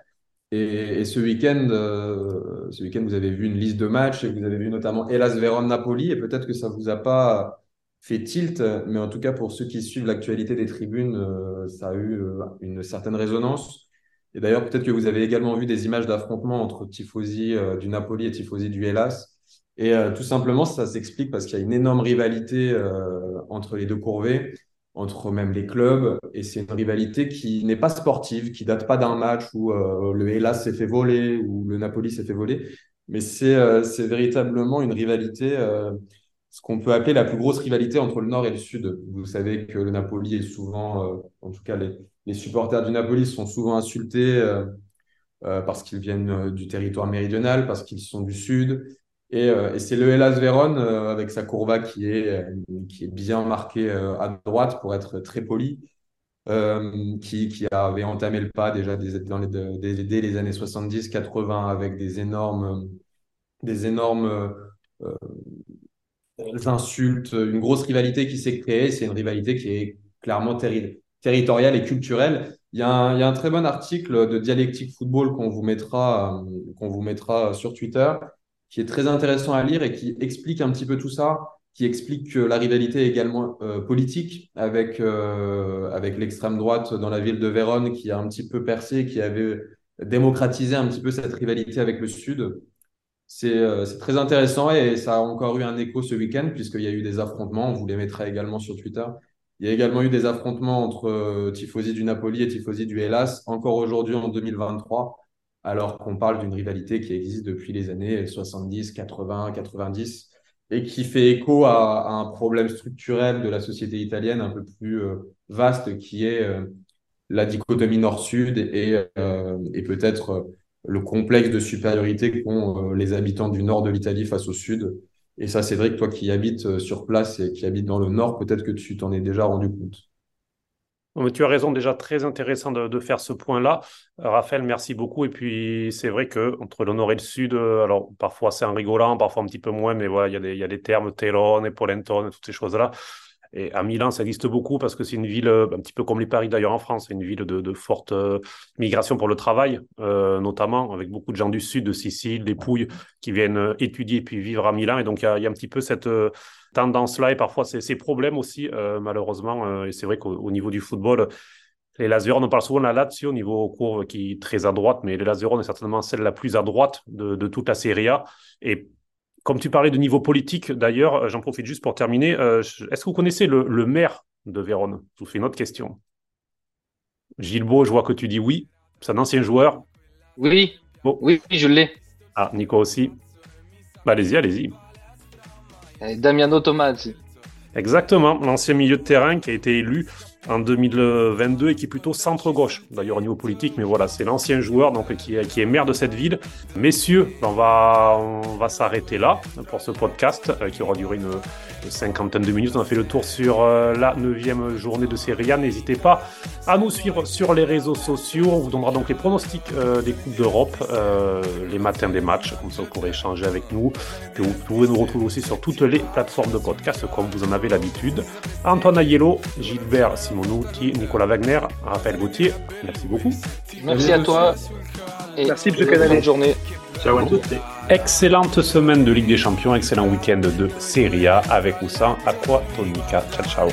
Speaker 3: Et, ce week-end, euh, week-end, vous avez vu une liste de matchs et vous avez vu notamment Hellas Vérone-Napoli. Et peut-être que ça vous a pas fait tilt, mais en tout cas pour ceux qui suivent l'actualité des tribunes, euh, ça a eu euh, une certaine résonance. Et d'ailleurs, peut-être que vous avez également vu des images d'affrontements entre tifosi du Napoli et tifosi du Hellas. Et tout simplement, ça s'explique parce qu'il y a une énorme rivalité entre les deux courvées, entre même les clubs. Et c'est une rivalité qui n'est pas sportive, qui date pas d'un match où euh, le Hellas s'est fait voler ou le Napoli s'est fait voler. Mais c'est euh, véritablement une rivalité, euh, ce qu'on peut appeler la plus grosse rivalité entre le Nord et le Sud. Vous savez que le Napoli est souvent, en tout cas les, les supporters du Napoli sont souvent insultés parce qu'ils viennent du territoire méridional, parce qu'ils sont du Sud. Et, euh, et c'est le Hellas Vérone euh, avec sa courba qui est, euh, qui est bien marquée à droite pour être très poli, qui, qui avait entamé le pas déjà dans les, dès les années 70-80 avec des énormes, des énormes insultes, une grosse rivalité qui s'est créée. C'est une rivalité qui est clairement terri- territoriale et culturelle. Il y a un, il y a un très bon article de Dialectique Football qu'on vous qu'on vous mettra sur Twitter, qui est très intéressant à lire et qui explique un petit peu tout ça, qui explique que la rivalité est également euh, politique avec, euh, avec l'extrême droite dans la ville de Vérone qui a un petit peu percé, qui avait démocratisé un petit peu cette rivalité avec le Sud. C'est euh, c'est très intéressant et ça a encore eu un écho ce week-end puisqu'il y a eu des affrontements. On vous les mettra également sur Twitter. Il y a également eu des affrontements entre tifosi du Napoli et tifosi du Hellas, encore aujourd'hui en 2023, alors qu'on parle d'une rivalité qui existe depuis les années 70, 80, 90 et qui fait écho à, un problème structurel de la société italienne un peu plus euh, vaste qui est euh, la dichotomie nord-sud et, euh, peut-être le complexe de supériorité qu'ont les habitants du nord de l'Italie face au sud. Et ça, que toi qui habites sur place et qui habites dans le nord, peut-être que tu t'en es déjà rendu compte.
Speaker 1: Tu as raison, déjà très intéressant de, faire ce point-là. Euh, Raphaël, merci beaucoup. Et puis, c'est vrai que entre le nord et le sud, euh, alors parfois c'est en rigolant, parfois un petit peu moins, mais voilà, il y a des, il y a des termes, toutes ces choses-là. Et à Milan, ça existe beaucoup parce que c'est une ville, euh, un petit peu comme les Paris d'ailleurs en France, c'est une ville de, forte migration pour le travail, notamment avec beaucoup de gens du sud, de Sicile, des Pouilles, qui viennent étudier puis vivre à Milan. Et donc, il y a, un petit peu cette tendance-là et parfois ces, ces problèmes aussi, euh, malheureusement. Euh, et c'est vrai qu'au au niveau du football, les Lazio, on parle souvent de la Lazio au niveau courbe qui est très à droite, mais les Lazio est certainement celle la plus à droite de, de toute la Serie A. Et comme tu parlais de niveau politique, d'ailleurs, euh, j'en profite juste pour terminer. Euh, Est-ce que vous connaissez le, le maire de Vérone? Je vous fais une autre question. Gilles Beau, je vois que tu dis oui. C'est un ancien joueur?
Speaker 4: Oui,
Speaker 1: Bon.
Speaker 4: oui, je l'ai.
Speaker 1: Ah, Nico aussi. Bah, allez-y, allez-y.
Speaker 4: Damiano Tomazzi.
Speaker 1: Exactement, l'ancien milieu de terrain qui a été élu en 2022 et qui est plutôt centre-gauche, d'ailleurs au niveau politique, mais voilà, c'est l'ancien joueur donc, qui, est, maire de cette ville. Messieurs, on va, on va s'arrêter là pour ce podcast euh, qui aura duré une, cinquantaine de minutes. On a fait le tour sur euh, la neuvième journée de Serie A. N'hésitez pas à nous suivre sur les réseaux sociaux. On vous donnera donc les pronostics euh, des Coupes d'Europe, euh, les matins des matchs, comme ça vous pourrez échanger avec nous. Vous pouvez nous retrouver aussi sur toutes les plateformes de podcast comme vous en avez l'habitude. Antoine Aiello, Gilbert Simonuti, Nicolas Wagner, Raphaël Gauthier, merci beaucoup.
Speaker 4: Merci à toi. Et
Speaker 2: Merci, monsieur
Speaker 4: bonne journée.
Speaker 6: Ciao à tous.
Speaker 1: Excellente semaine de Ligue des Champions, excellent week-end de Serie A avec ou sans Aqua Tonica. Ciao ciao.